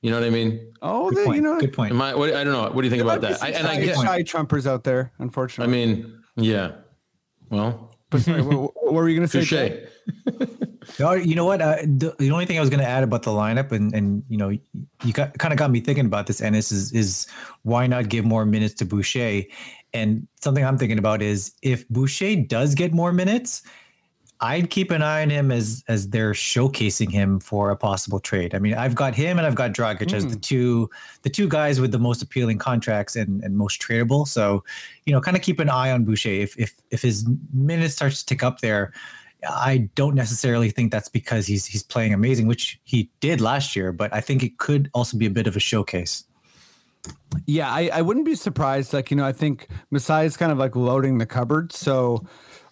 You know what I mean? Oh, Good the, point. you know, Good point. Am I? What, I don't know. What do you think about that? I, and I shy, get. shy Trumpers out there, unfortunately. I mean, yeah. Well, but sorry, what, *laughs* what were you going to say? *laughs* touche. Jay? No, you know what? Uh, the, the only thing I was going to add about the lineup, and and you know, you got kind of got me thinking about this, Ennis, is is why not give more minutes to Boucher? And something I'm thinking about is if Boucher does get more minutes, I'd keep an eye on him as as they're showcasing him for a possible trade. I mean, I've got him and I've got Dragic as the two the two guys with the most appealing contracts and, and most tradable. So, you know, kind of keep an eye on Boucher. If if if his minutes starts to tick up there, I don't necessarily think that's because he's he's playing amazing, which he did last year, but I think it could also be a bit of a showcase. Yeah, I, I wouldn't be surprised. Like, you know, I think Masai is kind of like loading the cupboard. So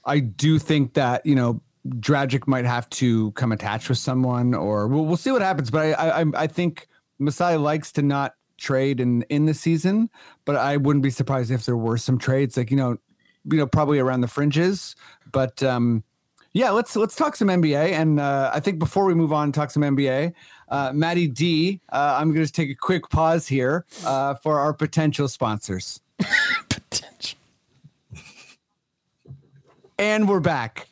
I do think that, you know, Dragic might have to come attached with someone or we'll, we'll see what happens. But I, I, I think Masai likes to not trade in, in the season, but I wouldn't be surprised if there were some trades like, you know, you know, probably around the fringes, but, um, yeah, let's let's talk some NBA. And uh, I think before we move on and talk some NBA, uh, Maddie D, uh, I'm going to take a quick pause here uh, for our potential sponsors. *laughs* Potential. And we're back.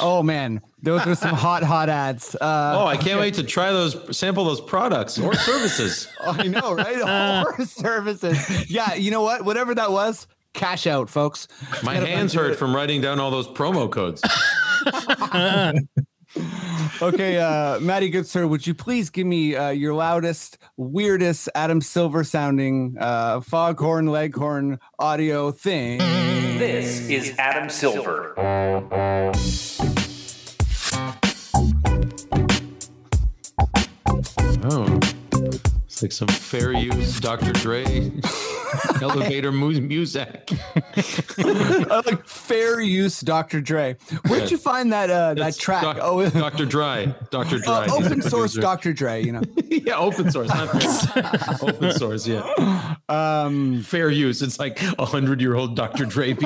Oh man, those were some hot hot ads. Uh, Oh, I can't wait to try those, sample those products or services. *laughs* I know, right? *laughs* Or services. Yeah, you know what? Whatever that was, cash out, folks. My hands hurt it. from writing down all those promo codes. *laughs* Okay, uh, Maddie, good sir, would you please give me uh, your loudest, weirdest Adam Silver sounding uh, foghorn, leghorn audio thing? This is Adam Silver. Oh, it's like some fair use Dr. Dre *laughs* elevator mu- music. *laughs* I like fair use, Dr. Dre. Where'd you find that uh, that track? Doc- oh, *laughs* Dr. Dre. Dr. Dre. uh, open source. Dr. Dre. You know. yeah, open source. Not fair. open source, yeah. Um, Fair use. It's like a hundred year old Dr. Dre beat.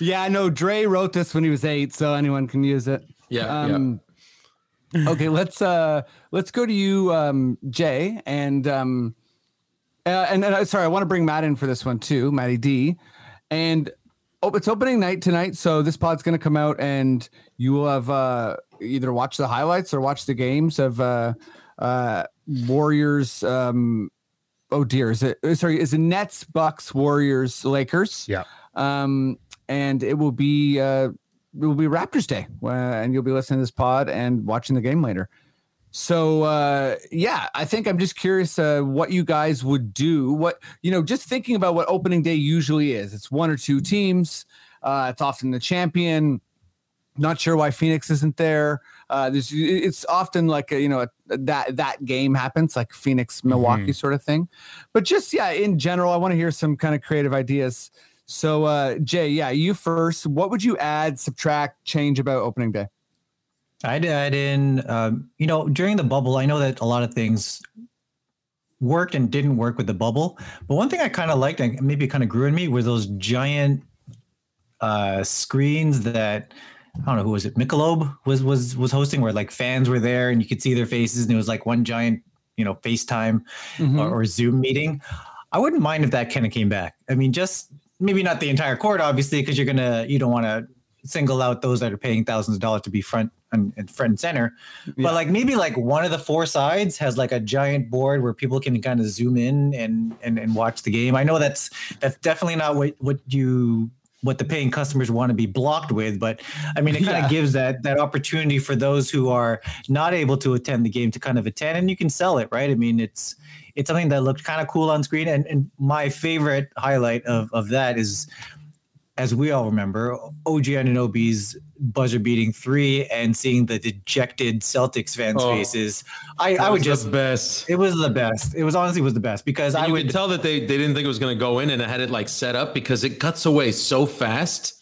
yeah, I know Dre wrote this when he was eight, so anyone can use it. Yeah, Um, *laughs* okay, let's uh let's go to you, um, Jay, and um, uh, and, and uh, sorry, I want to bring Matt in for this one too, Matty D, and oh, it's opening night tonight, so this pod's gonna come out, and you will have uh either watch the highlights or watch the games of uh uh Warriors. Um, oh dear, is it uh, sorry? Is it Nets, Bucks, Warriors, Lakers? Yeah. um, and it will be uh, it will be Raptors Day, uh, and you'll be listening to this pod and watching the game later. So uh, yeah, I think I'm just curious uh, what you guys would do. What you know, just thinking about what opening day usually is. It's one or two teams. Uh, it's often the champion. Not sure why Phoenix isn't there. Uh, there's, it's often like a, you know a, that that game happens like Phoenix Milwaukee sort of thing. But just yeah, in general, I want to hear some kind of creative ideas. So uh, Jay, yeah, you first. What would you add, subtract, change about opening day? I'd add in, um, you know, during the bubble, I know that a lot of things worked and didn't work with the bubble. But one thing I kind of liked and maybe kind of grew in me were those giant uh, screens that I don't know who was it. Michelob was was was hosting where like fans were there and you could see their faces and it was like one giant, you know, FaceTime Mhm. or, or Zoom meeting. I wouldn't mind if that kind of came back. I mean, just maybe not the entire court, obviously, because you're gonna you don't want to single out those that are paying thousands of dollars to be front and, and front and center. Yeah. But like maybe like one of the four sides has like a giant board where people can kind of zoom in and and, and watch the game. I know that's that's definitely not what what you what the paying customers want to be blocked with, but I mean it kind Yeah. of gives that that opportunity for those who are not able to attend the game to kind of attend and you can sell it, right? I mean it's it's something that looked kind of cool on screen. And, and my favorite highlight of, of that is, as we all remember, OG Anunoby's buzzer beating three and seeing the dejected Celtics fans' Oh. faces. I, I would just, the best. it was the best. It was honestly was the best because And I you would could tell that they, they didn't think it was going to go in and it had it like set up because it cuts away so fast.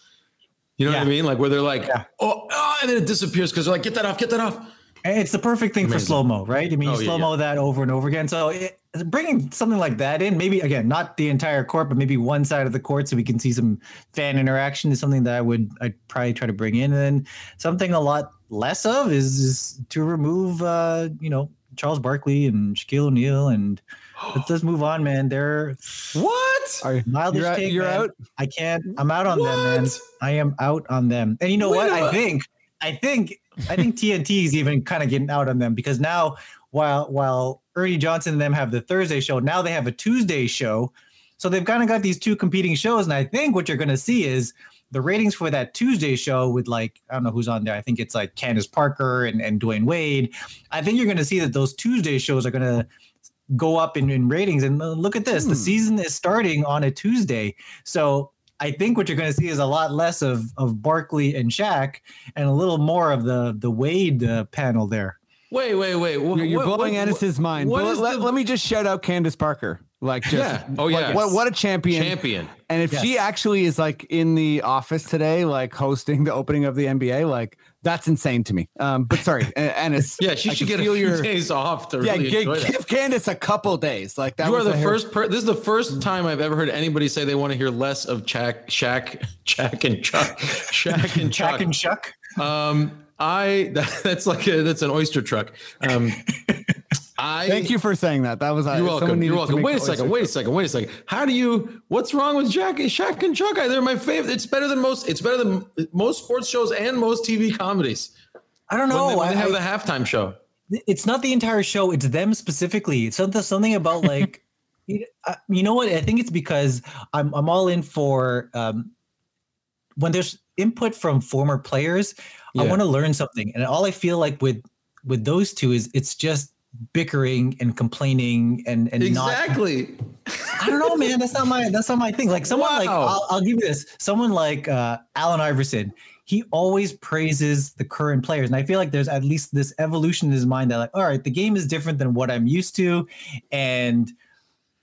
You know what I mean? Like where they're like, Yeah. oh, oh, and then it disappears because they're like, get that off, get that off. It's the perfect thing for slow mo, right? I mean, you Oh, yeah, slow mo that over and over again. So it, bringing something like that in, maybe again, not the entire court, but maybe one side of the court, so we can see some fan interaction is something that I would I'd probably try to bring in, and then something a lot less of is, is to remove, uh, you know, Charles Barkley and Shaquille O'Neal, and *gasps* let's, let's move on, man. They're What? Are you, Mildish you're, out, take, you're out. I can't. I'm out on them, man. I am out on them. And you know Wait what? a I minute. think, I think, I think TNT is even kind of getting out on them because now, while while Ernie Johnson and them have the Thursday show, now they have a Tuesday show. So they've kind of got these two competing shows, and I think what you're going to see is the ratings for that Tuesday show with like I don't know who's on there. I think it's like Candace Parker and, and Dwyane Wade. I think you're going to see that those Tuesday shows are going to go up in, in ratings. And uh, look at this, the Hmm. season is starting on a Tuesday, so I think what you're going to see is a lot less of of Barkley and Shaq, and a little more of the the Wade uh, panel there. Wait, wait, wait. Wha- You're, you're what- blowing Ennis's mind. what But let, the- let me just shout out Candace Parker. Like, just, Yeah. Oh, like, yeah. what, what a champion. champion. And if she actually is like in the office today, like hosting the opening of the NBA, like that's insane to me. Um, but sorry, *laughs* uh, Ennis. Yeah, she I should get a feel few your- *laughs* days off to Yeah, really gi- enjoy that. give Candace a couple days. Like that. You are the first. Per- this is the first time I've ever heard anybody say they want to hear less of Shaq, Shaq, *laughs* Shaq and Chuck, Shaq and Chuck. Shaq and Shuck. Um, I *laughs* that, that's like a, that's an oyster truck. Um, *laughs* I Thank you for saying that. That was uh, You're someone welcome. You're welcome. Wait a second. oyster- Wait a second. Wait a second. How do you? What's wrong with Jack, Shaq and Chuck? They're my favorite. It's better than most. It's better than most sports shows and most TV comedies. I don't know. when they, when they I- have the halftime show. it's not the entire show it's them specifically it's something something about like *laughs* you uh, you know what i think it's because i'm i'm all in for um when there's input from former players i want to learn something and all i feel like with with those two is it's just bickering and complaining and and not Exactly. I don't know, man. That's not my that's not my thing. Like someone like Wow. I'll, I'll give you this. Someone like uh, Allen Iverson. He always praises the current players, and I feel like there's at least this evolution in his mind that like, all right, the game is different than what I'm used to, and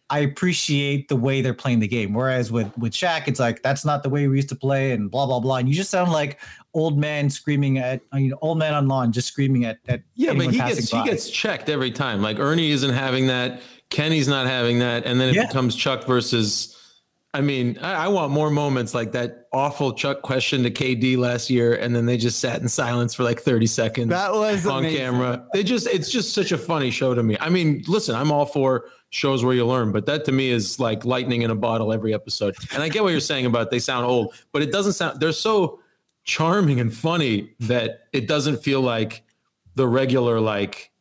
I appreciate the way they're playing the game. Whereas with with Shaq, it's like that's not the way we used to play, and blah blah blah. And you just sound like old man screaming at you know old man on lawn, just screaming at at Yeah, but he gets he gets checked every time. Like Ernie isn't having that. Kenny's not having that, and then it Yeah. becomes Chuck versus. I mean, I, I want more moments like that awful Chuck question to KD last year, and then they just sat in silence for like thirty seconds. That was on amazing. camera. They just it's just such a funny show to me. I mean, listen, I'm all for shows where you learn, but that to me is like lightning in a bottle every episode. And I get what you're saying about they sound old, but it doesn't sound they're so charming and funny that it doesn't feel like the regular like,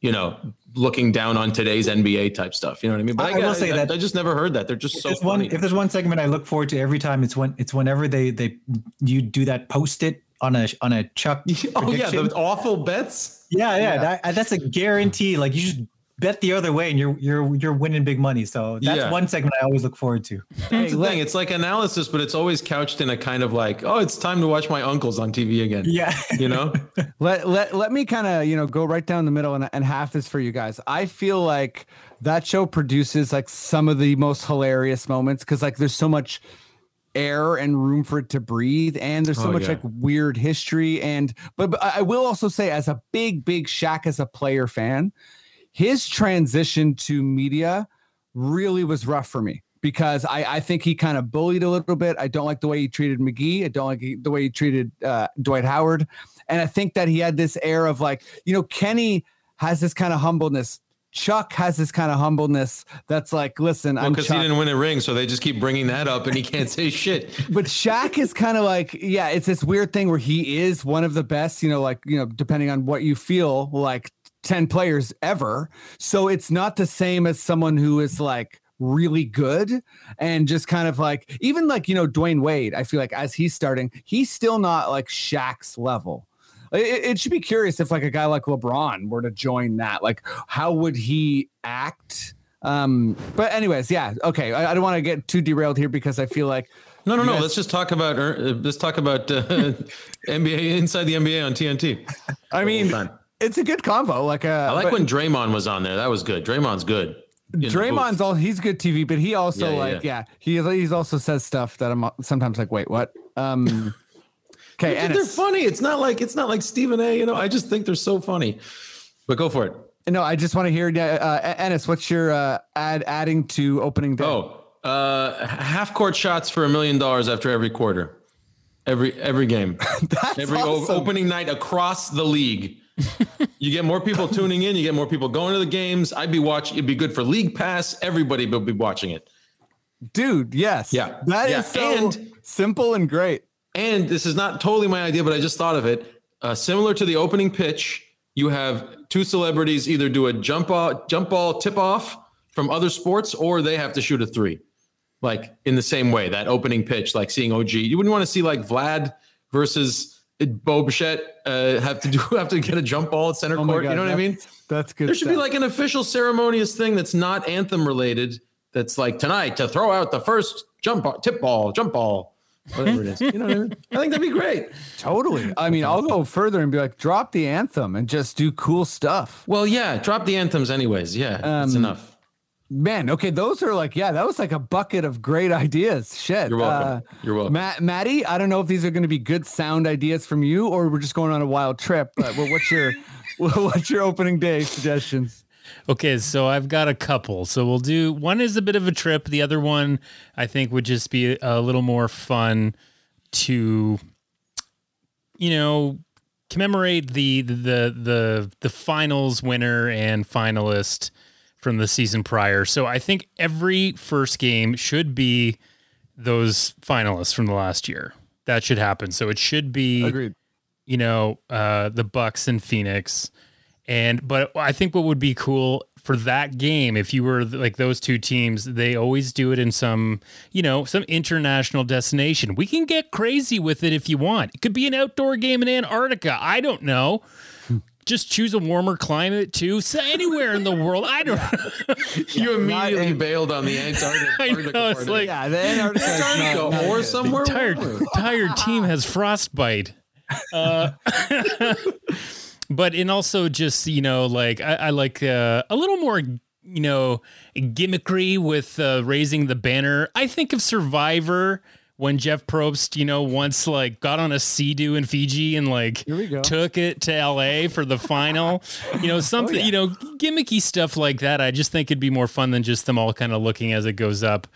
you know, looking down on today's NBA type stuff. You know what I mean? But I- I, I will get- say I, that- I just never heard that. They're just if so there's one if there's one segment I look forward to every time it's when it's whenever they they you do that post it on a on a Chuck. *laughs* oh yeah, the awful bets. yeah, yeah, Yeah. That, that's a guarantee. Like you just bet the other way and you're you're you're winning big money. So that's Yeah. one segment I always look forward to. That's the thing. It's like analysis, but it's always couched in a kind of like, oh, it's time to watch my uncles on TV again. Yeah. You know? *laughs* let let let me kind of you know go right down the middle and, and half this for you guys i feel like that show produces like some of the most hilarious moments because like there's so much air and room for it to breathe and there's so Oh, much yeah. like weird history and but, but i will also say as a big big Shaq as a player fan his transition to media really was rough for me because I, I think he kind of bullied a little bit. I don't like the way he treated McGee. I don't like the way he treated uh, Dwight Howard. And I think that he had this air of like, you know, Kenny has this kind of humbleness. Chuck has this kind of humbleness that's like, listen, Well, I'm because he didn't win a ring, so they just keep bringing that up, and he can't say shit. *laughs* but Shaq is kind of like, yeah, it's this weird thing where he is one of the best, you know, like, you know, depending on what you feel, like 10 players ever. So it's not the same as someone who is like really good and just kind of like, even like, you know, Dwyane Wade, I feel like as he's starting, he's still not like Shaq's level. It, it should be curious if like a guy like LeBron were to join that, like how would he act? Um, but anyways, yeah, okay. I, I don't want to get too derailed here because I feel like No, no, no. guys- Let's just talk about uh, let's talk about uh, *laughs* NBA inside the NBA on TNT. I mean, time. It's a good combo. Like, uh, I like but when Draymond was on there. That was good. Draymond's good. Draymond's all he's good TV, but he also Yeah, yeah, like yeah, he he's also says stuff that I'm sometimes like, wait, what? Um, *laughs* okay, and they're funny. It's not like it's not like Stephen A. You know, I just think they're so funny. But go for it. no, I just want to hear, uh, Ennis, what's your uh, add adding to opening day? Oh, uh, half court shots for a million dollars after every quarter. Every every game, *laughs* That's every awesome. opening night across the league. You get more people tuning in. You get more people going to the games. I'd be watching. It'd be good for League Pass. Everybody will be watching it. dude. Yes, Yeah. that is Yeah. so And- simple and great. And this is not totally my idea, but I just thought of it. Uh, similar to the opening pitch, you have two celebrities either do a jump ball, jump ball tip off from other sports, or they have to shoot a three, like in the same way. That opening pitch, like seeing OG, you wouldn't want to see like Vlad versus Bo Bichette uh, have to do *laughs* have to get a jump ball at center Oh court. God, you know what I mean? that's- That's good. There should be like an official ceremonious thing that's not anthem related. That's like tonight to throw out the first jump ball, tip ball, jump ball, whatever it is. You know what I mean? I think that'd be great. *laughs* Totally. I mean, I'll go further and be like, drop the anthem and just do cool stuff. Well, yeah, drop the anthems anyways. Yeah, that's Um, enough. Man, okay, those are like, yeah, that was like a bucket of great ideas. Shit. You're welcome. Uh, You're welcome. Matt, Maddie, I don't know if these are going to be good sound ideas from you or we're just going on a wild trip. But well, what's your *laughs* what's your opening day suggestions? Okay, so I've got a couple. So we'll do one is a bit of a trip. The other one I think would just be a little more fun to, you know, commemorate the the the the finals winner and finalist from the season prior. So I think every first game should be those finalists from the last year. That should happen. So it should be Agreed. you know, uh, the Bucks and Phoenix. And but I think what would be cool for that game, if you were like those two teams, they always do it in some, you know, some international destination. We can get crazy with it if you want. It could be an outdoor game in Antarctica. I don't know. Just choose a warmer climate too. So anywhere in the world. I don't know. *laughs* you immediately in- bailed on the Antarctica. *laughs* I know, Antarctica it's like- Yeah, the Antarctica not- Antarctica not or good. somewhere tired warmer. *laughs* tired team has frostbite uh but and also just you know like i, I like uh, a little more you know gimmickry with uh, raising the banner i think of survivor when jeff probst you know once like got on a sea-doo in fiji and like Here we go. took it to la for the final you know *laughs* something you know gimmicky stuff like that i just think it'd be more fun than just them all kind of looking as it goes up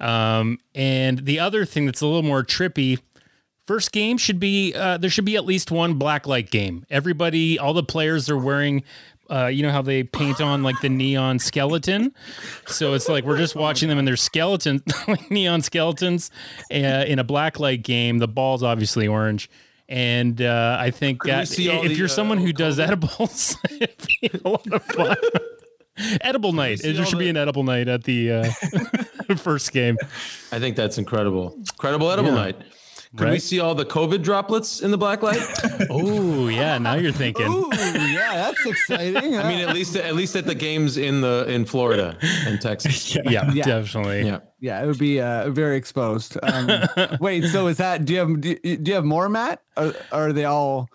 um, and the other thing that's a little more trippy first game should be uh, there should be at least one black light game. Everybody, all the players are wearing. Uh, you know how they paint on like the neon skeleton, so it's like we're just watching them in their skeleton, *laughs* like neon skeletons, uh, in a black light game. The ball's obviously orange, and uh, I think Could that see if the, you're uh, someone who does COVID? edibles, *laughs* it'd be a lot of fun. *laughs* edible night. see There all should be an edible night at the uh, first game. I think that's incredible. Incredible edible night. Could we see all the COVID droplets in the black light? *laughs* Oh yeah, now you're thinking. Ooh, yeah, that's exciting. I mean, at least at least at the games in the in Florida and Texas. *laughs* Yeah, Yeah. definitely. Yeah. yeah, it would be uh, very exposed. Um, *laughs* wait, so is that? Do you have do you, do you have more, Matt? Or, or are they all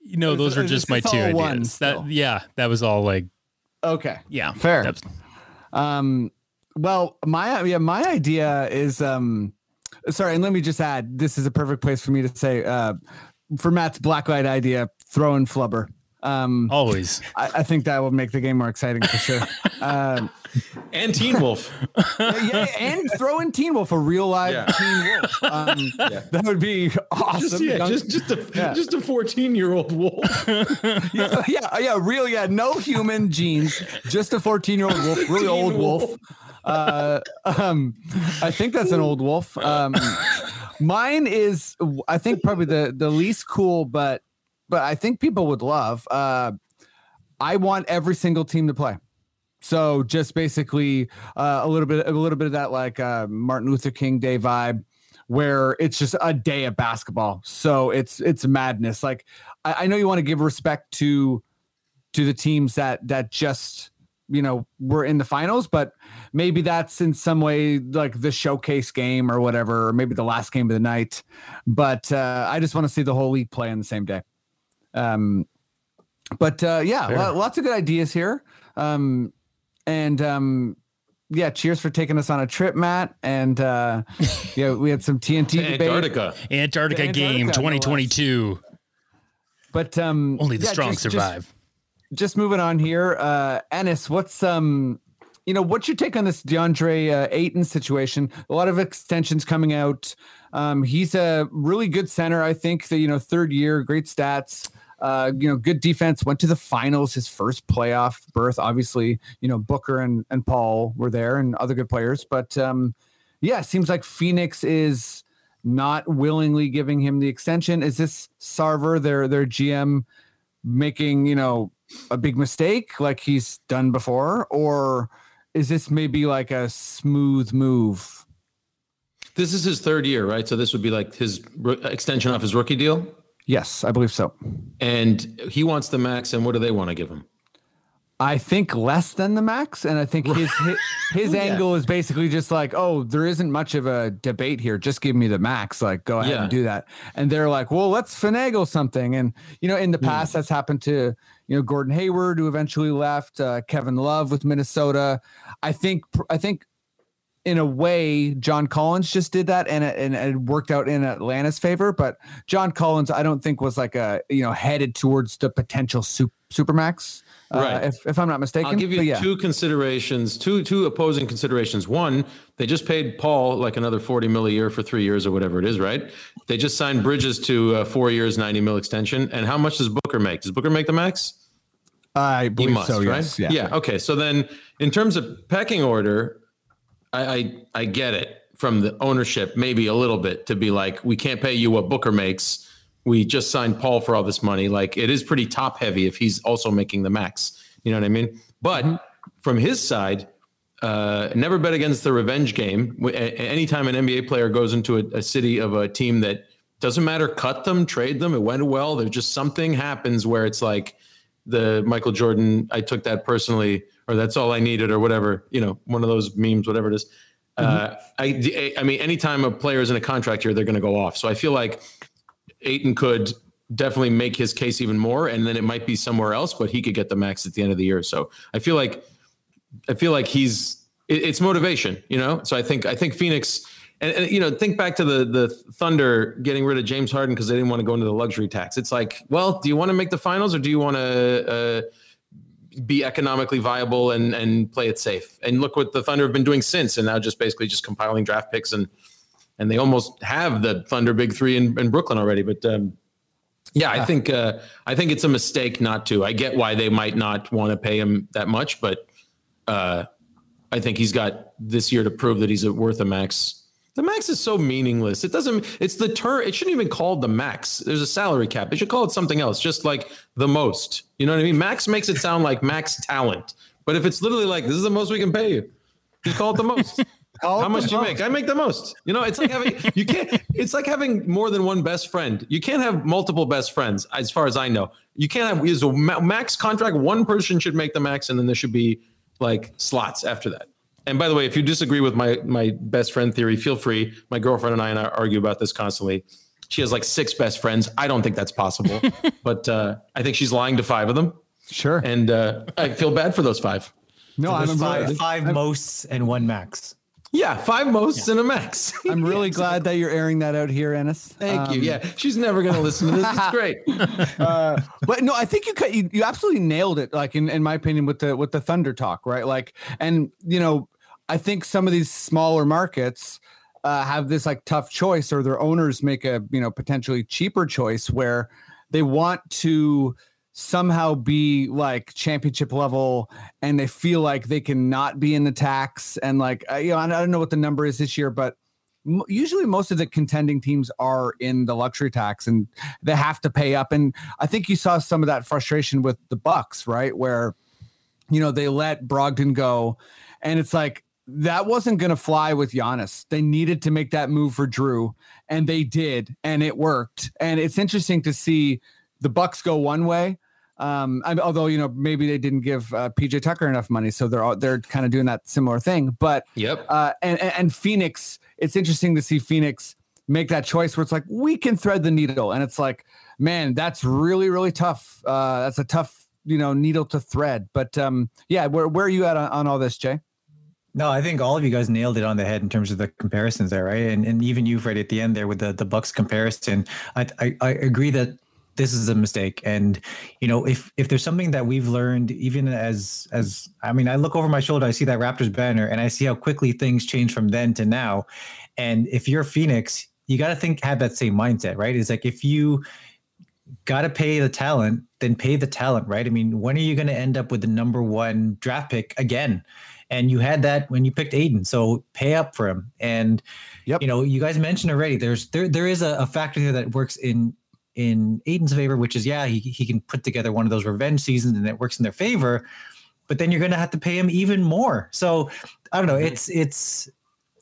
You know, those are just my two ideas. one that yeah, that was all like okay? yeah, Fair. that's- Um, well, my yeah, my idea is um, sorry, and let me just add, this is a perfect place for me to say, uh, for Matt's blacklight idea, throw in flubber. Um, always. I, I think that will make the game more exciting for sure. *laughs* um, And Teen Wolf. yeah, and throw in Teen Wolf, a real live Yeah. Teen Wolf. Um, That would be awesome. Just, yeah, Young- just just a Yeah. just a 14 year old wolf. *laughs* yeah, yeah, yeah, real, yeah, no human genes, just a 14 year old wolf, really old wolf. Uh, *laughs* um, I think that's an old wolf. Um, mine is, I think, probably the the least cool, but but I think people would love. Uh, I want every single team to play. So just basically uh, a little bit, a little bit of that like uh, Martin Luther King Day vibe, where it's just a day of basketball. So it's it's madness. Like I, I know you want to give respect to to the teams that that just you know we're in the finals, but maybe that's in some way like the showcase game or whatever, or maybe the last game of the night. But uh, I just want to see the whole league play on the same day. Um, but uh, yeah, lo- lots of good ideas here. Um, and um, yeah, cheers for taking us on a trip, Matt. And uh, *laughs* yeah, we had some TNT debate. Antarctica. Antarctica, game Antarctica, no 2022. But um, Only the yeah, strong just- just- survive. just moving on here uh ennis what's um you know, what's your take on this DeAndre uh, Ayton situation? A lot of extensions coming out. Um, he's a really good center, I think. That you know, third year, great stats. Uh, you know, good defense. Went to the finals, his first playoff berth. Obviously, you know, Booker and and Paul were there, and other good players. But um, yeah, seems like Phoenix is not willingly giving him the extension. Is this Sarver, their their GM, making you know a big mistake like he's done before, or is this maybe like a smooth move? This is his third year, right? So this would be like his extension off his rookie deal. Yes, I believe so. And he wants the max. And what do they want to give him? I think less than the max, and I think his *laughs* his, his angle is basically just like, oh, there isn't much of a debate here. Just give me the max. Like, go ahead Yeah. and do that. And they're like, well, let's finagle something. And you know, in the past, that's happened to you know Gordon Hayward, who eventually left. Uh, Kevin Love with Minnesota. I think I think in a way, John Collins just did that, and it, and it worked out in Atlanta's favor. But John Collins, I don't think was like a you know headed towards the potential super supermax. Uh, Right. if, if I'm not mistaken. I'll give you yeah. two considerations, two two opposing considerations. One, they just paid Paul like another forty mil a year for three years or whatever it is, right? They just signed Bridges to uh, four years, ninety mil extension. And how much does Booker make? Does Booker make the max? I He believe must, so. right? Yeah. Yeah. Okay. So then, in terms of pecking order, I, I I get it from the ownership, maybe a little bit, to be like, we can't pay you what Booker makes. We just signed Paul for all this money. Like it is pretty top heavy if he's also making the max. You know what I mean? But from his side, uh, never bet against the revenge game. Anytime an NBA player goes into a, a city of a team that doesn't matter, cut them, trade them, it went well. There's just something happens where it's like the Michael Jordan, I took that personally, or that's all I needed, or whatever, you know, one of those memes, whatever it is. Uh, I, I mean, anytime a player is in a contract year, they're going to go off. So I feel like Ayton could definitely make his case even more, and then it might be somewhere else, but he could get the max at the end of the year. So I feel like I feel like he's it, it's motivation, you know. So I think I think Phoenix and, and you know think back to the the Thunder getting rid of James Harden because they didn't want to go into the luxury tax. It's like, well, do you want to make the finals or do you want to uh, be economically viable and and play it safe? And look what the Thunder have been doing since, and now just basically just compiling draft picks and and they almost have the Thunder big three in, in Brooklyn already, but. Um, yeah, I think uh, I think it's a mistake not to. I get why they might not want to pay him that much, but uh, I think he's got this year to prove that he's worth a max. The max is so meaningless. It doesn't. It's the term. It shouldn't even called the max. There's a salary cap. They should call it something else, just like the most. You know what I mean? Max makes it sound like max talent, but if it's literally like this is the most we can pay you, just call it the most. *laughs* How much do you make? I make the most. You know, it's like having you can't. It's like having more than one best friend. You can't have multiple best friends, as far as I know. You can't have is a max contract. One person should make the max, and then there should be like slots after that. And by the way, if you disagree with my my best friend theory, feel free. My girlfriend and I and I argue about this constantly. She has like six best friends. I don't think that's possible, *laughs* but uh, I think she's lying to five of them, Sure. and uh, I feel bad for those five. no, I'm, five, really, five mosts and one max. Yeah, five mosts and a max. *laughs* I'm really *laughs* glad that you're airing that out here, Ennis. Thank you. Um, Yeah, she's never going to listen to this. It's great. uh, but no, I think you cut you, you absolutely nailed it. Like in, in my opinion, with the with the Thunder talk, right? Like, and you know, I think some of these smaller markets uh, have this like tough choice, or their owners make a you know potentially cheaper choice where they want to somehow be like championship level and they feel like they can not be in the tax and like uh, you know I don't know what the number is this year but usually most of the contending teams are in the luxury tax and they have to pay up and i think you saw some of that frustration with the bucks right where you know they let brogdon go and it's like that wasn't going to fly with Giannis. They needed to make that move for Jrue and they did and it worked. And it's interesting to see the Bucks go one way um, I, although you know maybe they didn't give uh, PJ Tucker enough money, so they're all, they're kind of doing that similar thing. But Yep. uh, and and Phoenix, it's interesting to see Phoenix make that choice where it's like we can thread the needle, and it's like, man, that's really really tough. Uh, that's a tough you know needle to thread. But um, yeah, where where are you at on, on all this, Jay? No, I think all of you guys nailed it on the head in terms of the comparisons there, right? And and even you, Freddie, at the end there with the the Bucks comparison, I I, I agree that this is a mistake. And you know if if there's something that we've learned even as as i mean i look over my shoulder i see that raptors banner and i see how quickly things change from then to now. And if you're phoenix you got to think have that same mindset right? It's like if you got to pay the talent then pay the talent right i mean when are you going to end up with the number one draft pick again and you had that when you picked Ayton, So pay up for him. And Yep. you know, you guys mentioned already. There's there there is a, a factor here that works in in Ayton's favor, which is yeah, he he can put together one of those revenge seasons and it works in their favor. But then you're going to have to pay him even more. So I don't know. Mm-hmm. It's it's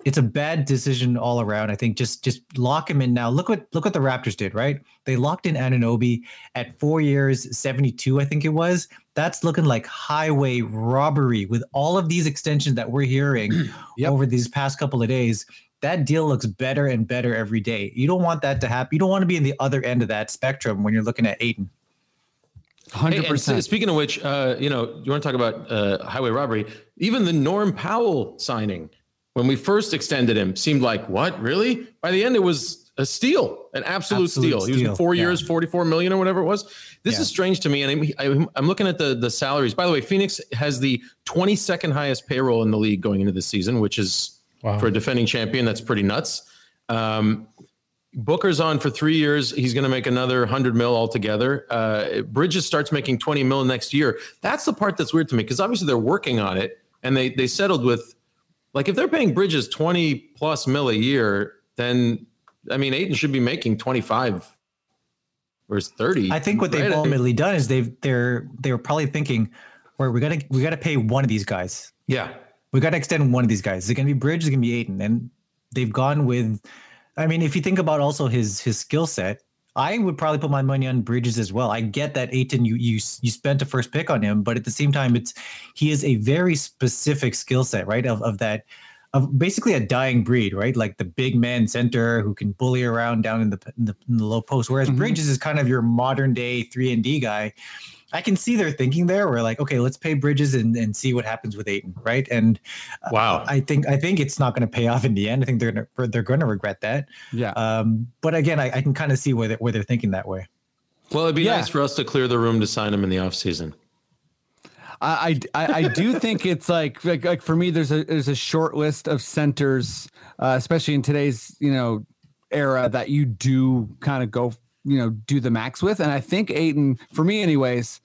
it's a bad decision all around. I think just just lock him in now. Look what look what the Raptors did, right? They locked in Anunoby at four years, 72, I think it was. That's looking like highway robbery with all of these extensions that we're hearing *clears throat* Yep. over these past couple of days. That deal looks better and better every day. You don't want that to happen. You don't want to be in the other end of that spectrum when you're looking at Ayton. Hundred hey, percent. speaking of which, uh, you know, you want to talk about uh, highway robbery? Even the Norm Powell signing, when we first extended him, seemed like what? Really? By the end, it was a steal, an absolute, Absolute steal. He was in four yeah. years, forty-four million or whatever it was. This Yeah. is strange to me, and I'm, I'm looking at the the salaries. By the way, Phoenix has the twenty-second highest payroll in the league going into the season, which is Wow. for a defending champion. That's pretty nuts. Um, Booker's on for three years. He's going to make another hundred mil altogether. Uh, Bridges starts making twenty mil next year. That's the part that's weird to me because obviously they're working on it and they they settled with like if they're paying Bridges twenty plus mil a year, then I mean Ayton should be making twenty five or thirty. I think what they've ultimately done is they've they're they were probably thinking, where we gotta we gotta pay one of these guys. yeah. We gotta extend one of these guys. Is it gonna be Bridge? Is it gonna be Ayton? And they've gone with I mean, if you think about also his his skill set, I would probably put my money on Bridges as well. I get that Ayton, you you you spent a first pick on him, but at the same time, it's he is a very specific skill set, right? Of of that of basically a dying breed, right? Like the big man center who can bully around down in the in the, in the low post. Whereas Mhm. Bridges is kind of your modern day three and D guy. I can see their thinking there. We're like, okay, let's pay Bridges and, and see what happens with Ayton, right? And Wow. I think I think it's not going to pay off in the end. I think they're gonna they're going to regret that. Yeah. Um, but again, I, I can kind of see where they're, where they're thinking that way. Well, it'd be Yeah. nice for us to clear the room to sign him in the offseason. I, I I do think it's like, like like for me, there's a there's a short list of centers, uh, especially in today's you know era that you do kind of go you know do the max with, and I think Ayton, for me anyways,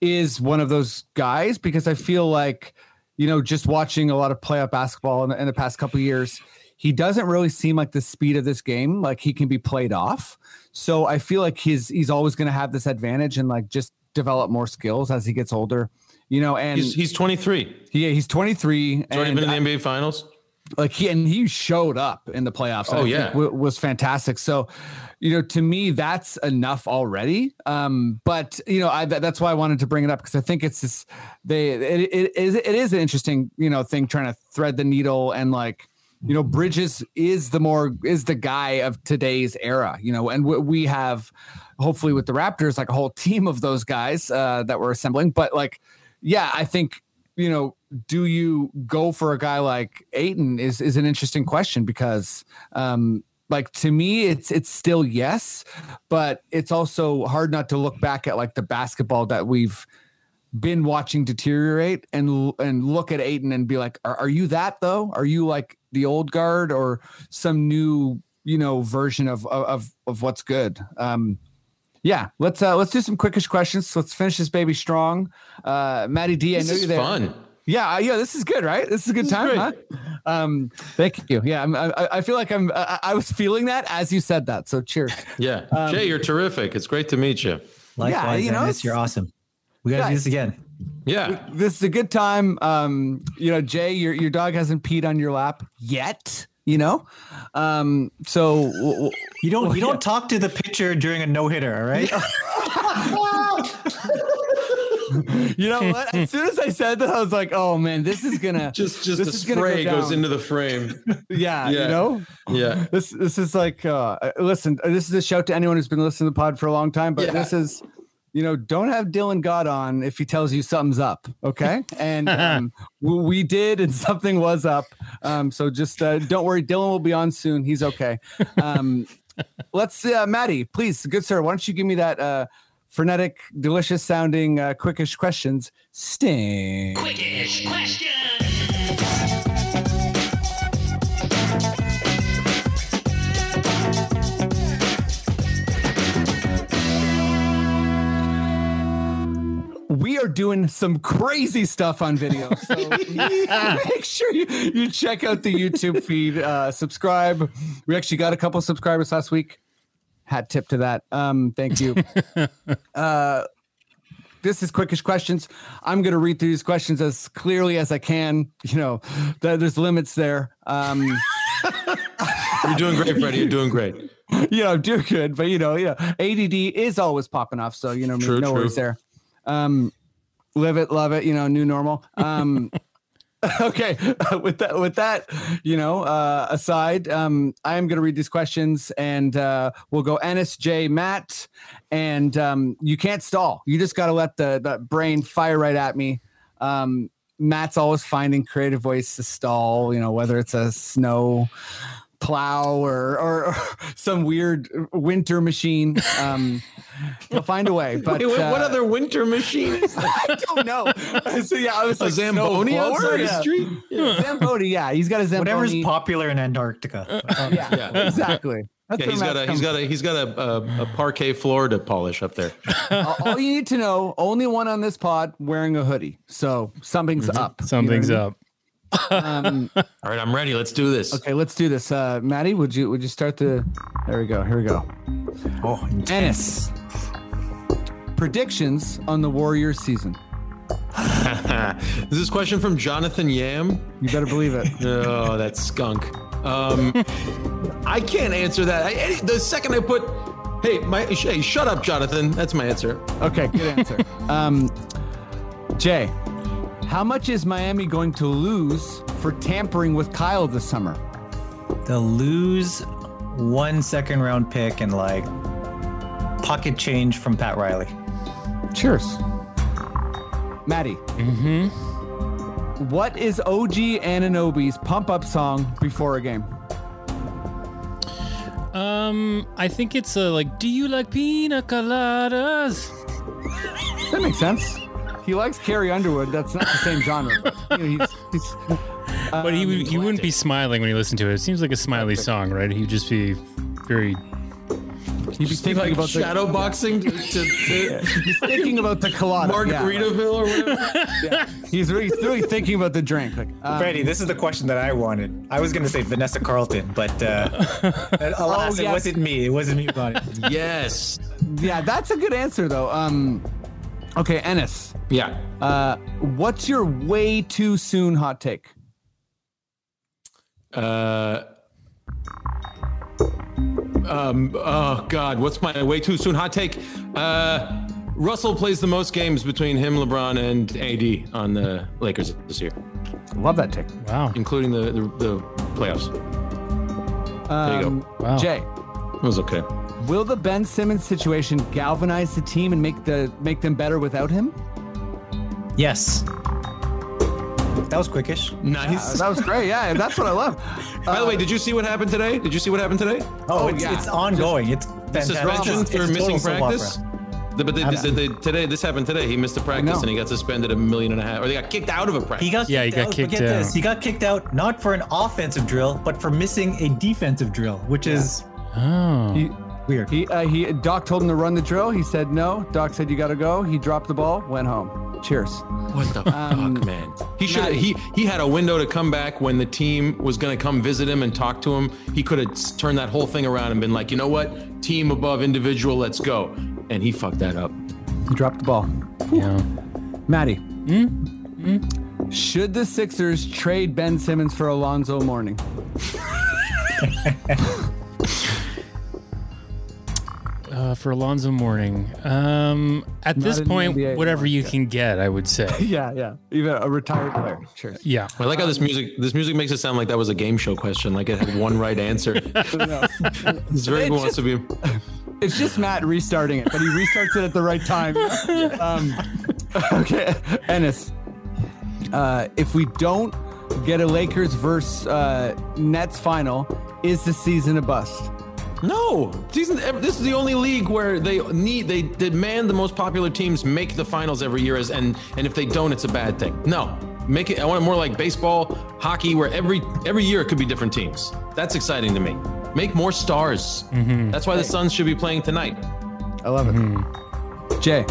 is one of those guys because I feel like you know just watching a lot of playoff basketball in the, in the past couple of years, he doesn't really seem like the speed of this game like he can be played off. So I feel like he's he's always going to have this advantage and like just develop more skills as he gets older. You know, and He's he's 23. yeah, he's 23 He's already been I- in the NBA Finals. Like he and he showed up in the playoffs. Oh, yeah. wa- was fantastic. So, you know, to me, that's enough already. Um, but you know, I that, that's why I wanted to bring it up because I think it's this. They it, it is it is an interesting you know thing trying to thread the needle and like you know Bridges is the more is the guy of today's era. You know, and we, we have hopefully with the Raptors like a whole team of those guys uh, that we're assembling. But like, yeah, I think you know, do you go for a guy like Ayton is is an interesting question because um like to me it's it's still yes, but it's also hard not to look back at like the basketball that we've been watching deteriorate and and look at Ayton and be like, are, are you that though? Are you like the old guard or some new, you know, version of of of what's good? Um yeah, let's uh let's do some quickish questions. Let's finish this baby strong. Uh Maddie D, I This know you're there. fun. Yeah, uh, yeah, this is good, right? This is a good This time, huh? Um, thank you. Yeah, I'm, I, I feel like I'm. I, I was feeling that as you said that. So cheers. *laughs* Yeah. Um, Jay, you're terrific. It's great to meet you. Likewise, you know, Dennis, you're awesome. We got to Yeah. do this again. Yeah. This is a good time. Um, you know, Jay, your your dog hasn't peed on your lap yet. You know, um, so w- w- You don't Well, you *laughs* don't yeah. talk to the pitcher during a no hitter, all right? *laughs* *laughs* you know what? As soon as I said that, I was like, "Oh man, this is gonna *laughs* Just just This the gonna go spray goes into the frame. yeah, *laughs* Yeah. you know." Yeah. This this is like uh listen, this is a shout to anyone who's been listening to the pod for a long time, but Yeah. this is you know, don't have Dylan God on if he tells you something's up, okay? And um, we did, and something was up. Um, so just uh, don't worry, Dylan will be on soon. He's okay. Um, let's, uh, Maddie, please, good sir, why don't you give me that uh, frenetic, delicious sounding, uh, quickish questions sting? Quickish question. we are doing some crazy stuff on video. So *laughs* make sure you, you check out the YouTube feed, uh, subscribe. We actually got a couple subscribers last week. Hat tip to that. Um, thank you. *laughs* uh, this is quickish questions. I'm going to read through these questions as clearly as I can. You know, th- there's limits there. Um, *laughs* You're doing great, Freddie. You're doing great. you know, do good, but you know, yeah, ADD is always popping off. So you know, True, no true. worries there. Um, live it, love it. You know, new normal. Um, *laughs* okay, with that, with that, you know, uh, aside, um, I am going to read these questions, and uh, we'll go Ennis, J, Matt, and um, you can't stall. You just got to let the the brain fire right at me. Um, Matt's always finding creative ways to stall. You know, whether it's a snow plow or, or, or *laughs* some weird winter machine. Um, he'll find a way. *laughs* But Wait, what, what uh, other winter machine is *laughs* that? I don't know. so yeah, I was A like Zamboni snow blower? outside the Yeah. street? Zamboni, yeah, he's got a Zamboni. Whatever's popular in Antarctica. yeah, exactly. That's Yeah, he's got a he's coming got a he's got a, a, a parquet floor to polish up there. Uh, all you need to know only one on this pod wearing a hoodie so something's up You know Something's what I mean? up. Um, *laughs* All right, I'm ready. Let's do this. okay let's do this uh maddie would you would you start the there we go here we go Oh, ennis predictions on the warriors season *laughs* this is a question from Jonathan Yam. you better believe it *laughs* Oh, that skunk. Um, I can't answer that. I, any- the second I put, hey, my, hey, shut up, Jonathan. That's my answer. okay good answer um jay how much is miami going to lose for tampering with kyle this summer They'll lose one second round pick and like pocket change from Pat Riley. cheers maddie Mm-hmm. What is OG Anunoby's pump up song before a game? Um, I think it's a like, do you like pina coladas? That makes sense. He likes Carrie Underwood. That's not the same genre. But, *laughs* you know, he's, he's, But he um, would, he wouldn't be smiling when he listened to it. It seems like a smiley song, right? He'd just be very. he'd be Be thinking like about shadow the, boxing to, to, to He's thinking about the colada. yeah, Margaritaville or whatever. *laughs* yeah. He's really, he's really thinking about the drink. Like, um, Freddie, this is the question that I wanted. I was going to say Vanessa Carlton, but uh, *laughs* alas, Oh, yeah. it wasn't me. It wasn't me who got it. yes. yeah, that's a good answer though. Um, okay, Ennis. Yeah. Uh, what's your way too soon hot take? Uh, um, oh God, what's my way too soon hot take? Uh, Russell plays the most games between him, LeBron, and AD on the Lakers this year, Love that take. Wow. including the the, the playoffs. Um, you go. Wow. Jay. It was okay. Will the Ben Simmons situation galvanize the team and make the make them better without him? Yes. That was quickish. Nice. Uh, that was great. Yeah, that's what I love. By the way, did you see what happened today? Did you see what happened today? Oh, Oh, it's, yeah. it's ongoing. It's fantastic. Suspension It's- for it's missing total soap opera. practice. The- but they, they, they, today, this happened today. He missed a practice and he got suspended a million and a half, or they got kicked out of a practice. He got Yeah, he kicked got out, kicked but get this, he got kicked out not for an offensive drill, but for missing a defensive drill, which is Oh. He, weird. he, uh, he, Doc told him to run the drill. He said no. Doc said you got to go. He dropped the ball, went home. Cheers. What the Um, fuck, man? He should. Matty. He he had a window to come back when the team was going to come visit him and talk to him. He could have turned that whole thing around and been like, you know what, team above individual, let's go. And he fucked that up. He dropped the ball. Yeah. Maddie. Should the Sixers trade Ben Simmons for Alonzo Mourning? *laughs* Uh, for Alonzo Mourning. Um, at Not this point, NBA whatever anymore, you yeah. can get, I would say. *laughs* Yeah, yeah. Even a retired player. Cheers. Yeah. I like how this music this music makes it sound like that was a game show question, like it had one right answer. *laughs* No. *laughs* This very It wants just- to be. It's just Matt restarting it, but he restarts it at the right time. Um, okay, Ennis. Uh, if we don't get a Lakers versus uh, Nets final, is the season a bust? No, season. This is the only league where they need they demand the most popular teams make the finals every year, as and and if they don't, it's a bad thing. No, make it. I want it more like baseball, hockey, where every every year it could be different teams. That's exciting to me. Make more stars. Mm-hmm. That's why the Suns should be playing tonight. I love it. Mm-hmm. Jay,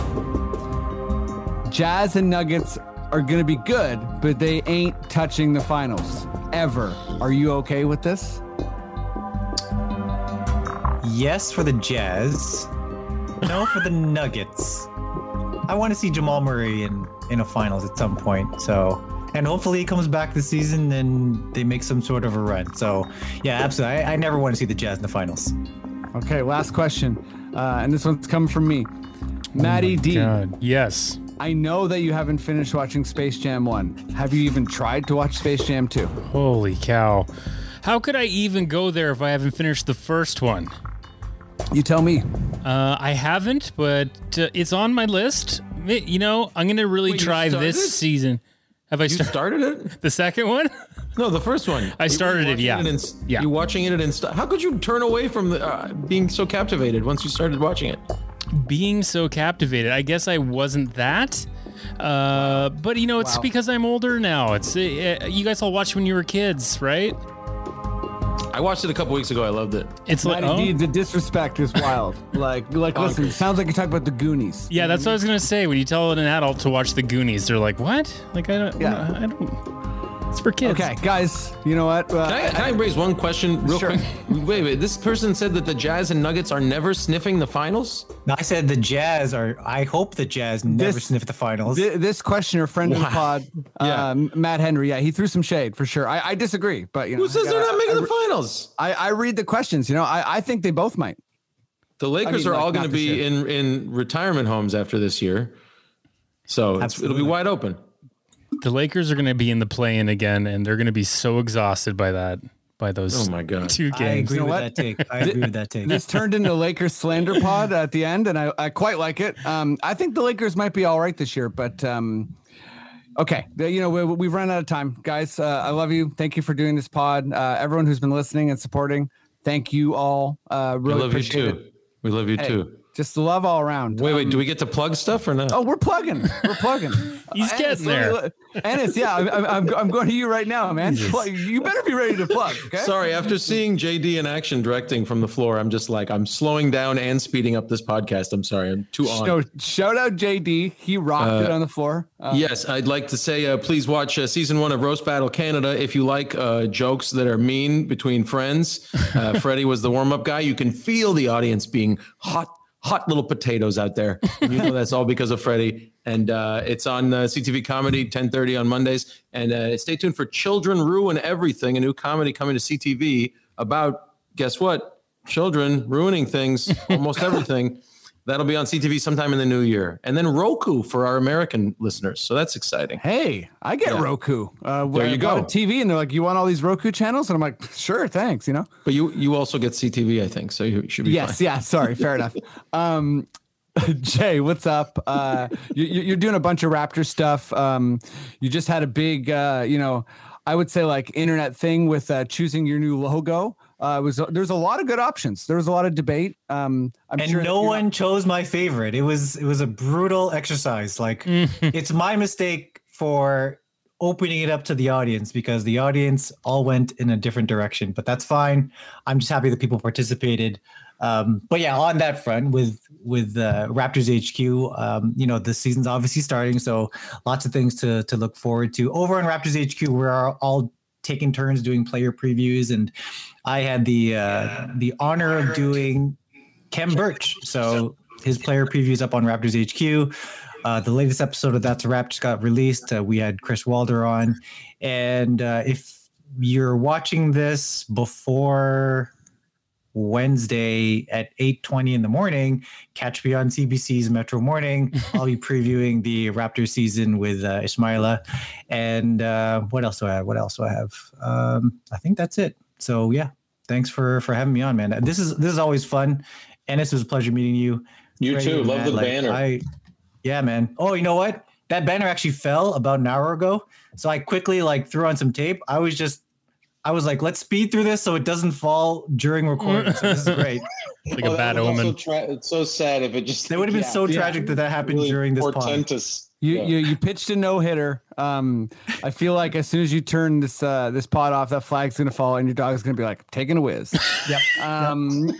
Jazz and Nuggets are going to be good, but they ain't touching the finals ever. Are you okay with this? Yes for the Jazz. No for the *laughs* Nuggets. I want to see Jamal Murray in in a finals at some point. So, and hopefully he comes back this season and they make some sort of a run. So, yeah, absolutely. I, I never want to see the Jazz in the finals. Okay, last question. Uh, and this one's coming from me. Maddie D. I God. Yes. I know that you haven't finished watching Space Jam 1. Have you even tried to watch Space Jam 2? Holy cow. How could I even go there if I haven't finished the first one? You tell me. Uh, I haven't, but uh, it's on my list. You know, I'm going to really Wait, try this season. Have I You started started it? *laughs* the second one? No, the first one. I started it, watching yeah. in- Yeah. You watching it in st- How could you turn away from the, uh, being so captivated once you started watching it? Being so captivated. I guess I wasn't that. Uh, but you know, it's Wow. because I'm older now. It's uh, you guys all watched when you were kids, right? I watched it a couple weeks ago. I loved it. It's like Maddie oh. D, the disrespect is wild. *laughs* like, like, listen, Bonkers. sounds like you're talking about the Goonies. Yeah, that's what I was gonna say. When you tell an adult to watch the Goonies, they're like, "What? Like I don't, Yeah. I don't." It's for kids. Okay, guys, you know what? Uh, Can I, can I raise one question real Sure. quick? Wait, wait. This person said that the Jazz and Nuggets are never sniffing the finals. Now, I said the Jazz are. I hope the Jazz never This- sniff the finals. Th- this questioner, friend of the pod, *laughs* Yeah. um, Matt Henry, yeah, he threw some shade for sure. I, I disagree, but you know, Who says I they're not making I, the finals? I, I read the questions. You know, I, I think they both might. The Lakers mean, are like, all going to be in in retirement homes after this year, so it's, it'll be wide open. The Lakers are going to be in the play-in again, and they're going to be so exhausted by that, by those Oh my god! two I games. agree know with what? that take. I agree with that take. This turned into Lakers slander pod at the end, and I, I quite like it. Um, I think the Lakers might be all right this year, but um, okay, you know we, we've run out of time, guys. Uh, I love you. Thank you for doing this pod. Uh, everyone who's been listening and supporting, thank you all. Uh, we really love you too. it. We love you Hey, too. Just love all around. Wait, wait. Um, Do we get to plug stuff or not? Oh, we're plugging. We're plugging. *laughs* He's Uh, getting Ennis, let Ennis, yeah, I'm, I'm, I'm, I'm going to you right now, man. Plug- You better be ready to plug. Okay. Sorry, after seeing JD in action directing from the floor, I'm just like I'm slowing down and speeding up this podcast. I'm sorry, I'm too on. So shout out JD. He rocked it Uh, on the floor. Uh, Yes, I'd like to say uh, please watch uh, season one of Roast Battle Canada if you like uh, jokes that are mean between friends. Uh, *laughs* Freddie was the warm up guy. You can feel the audience being hot, hot little potatoes out there. You know that's all because of Freddie. And uh, it's on uh, CTV Comedy, 10:30 on Mondays. And uh, stay tuned for Children Ruin Everything, a new comedy coming to CTV about guess what? Children ruining things, almost everything. *laughs* That'll be on CTV sometime in the new year. And then Roku for our American listeners. So that's exciting. Hey, I get Yeah. Roku. Uh, There you go. a TV, and they're like, "You want all these Roku channels?" And I'm like, "Sure, thanks." You know. But you you also get CTV, I think. So you should be Yes. fine. Yeah. Sorry. Fair enough. *laughs* Um, *laughs* Jay, what's up? Uh, you, you- you're doing a bunch of Raptor stuff. Um, you just had a big, uh, you know, I would say like internet thing with uh, choosing your new logo. Uh, it was there's a lot of good options. There was a lot of debate. Um, I'm and sure no you're one chose my favorite. It was it was a brutal exercise. Like *laughs* it's my mistake for opening it up to the audience because the audience all went in a different direction. But that's fine. I'm just happy that people participated. Um, but yeah, on that front with with uh, Raptors HQ, um, you know the season's obviously starting, so lots of things to to look forward to. Over on Raptors HQ, we're all taking turns doing player previews, and I had the uh, the honor of doing Khem Birch. So his player previews up on Raptors HQ. Uh, the latest episode of That's a Wrap just got released. Uh, we had Chris Walder on, and uh, if you're watching this before Wednesday at 8:20 in the morning, catch me on CBC's Metro Morning. *laughs* I'll be previewing the Raptors season with uh, Ismaila, and uh, what else do I have? What else do I have? Um, I think that's it. So yeah, thanks for for having me on, man. This is this is always fun. Ennis, it was a pleasure meeting you. You Freddie too. and Love Matt, the like, banner. I, yeah, man. Oh, you know what? That banner actually fell about an hour ago. So I quickly like threw on some tape. I was just, I was like, let's speed through this so it doesn't fall during recording. So this is *laughs* great. Like Well, a bad that would also omen. Tra- it's so sad if it just. That would have been yeah, so yeah. tragic that that happened really during this pod. portentous. You, Yeah. you you pitched a no hitter. Um, I feel like as soon as you turn this uh this pot off, that flag's gonna fall, and your dog's gonna be like taking a whiz. *laughs* Yep. Um,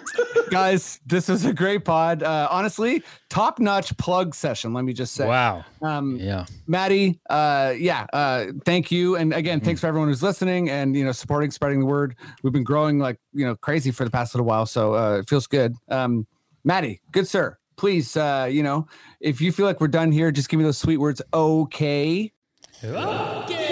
guys, this was a great pod. Uh, honestly, top notch plug session. Let me just say. Wow. Um, Yeah. Maddie, uh, yeah, uh, thank you, and again, thanks for everyone who's listening and you know supporting, spreading the word. We've been growing like you know crazy for the past little while, so uh, it feels good. Um, Maddie, good sir, please, uh, you know, if you feel like we're done here, just give me those sweet words. Okay. Okay.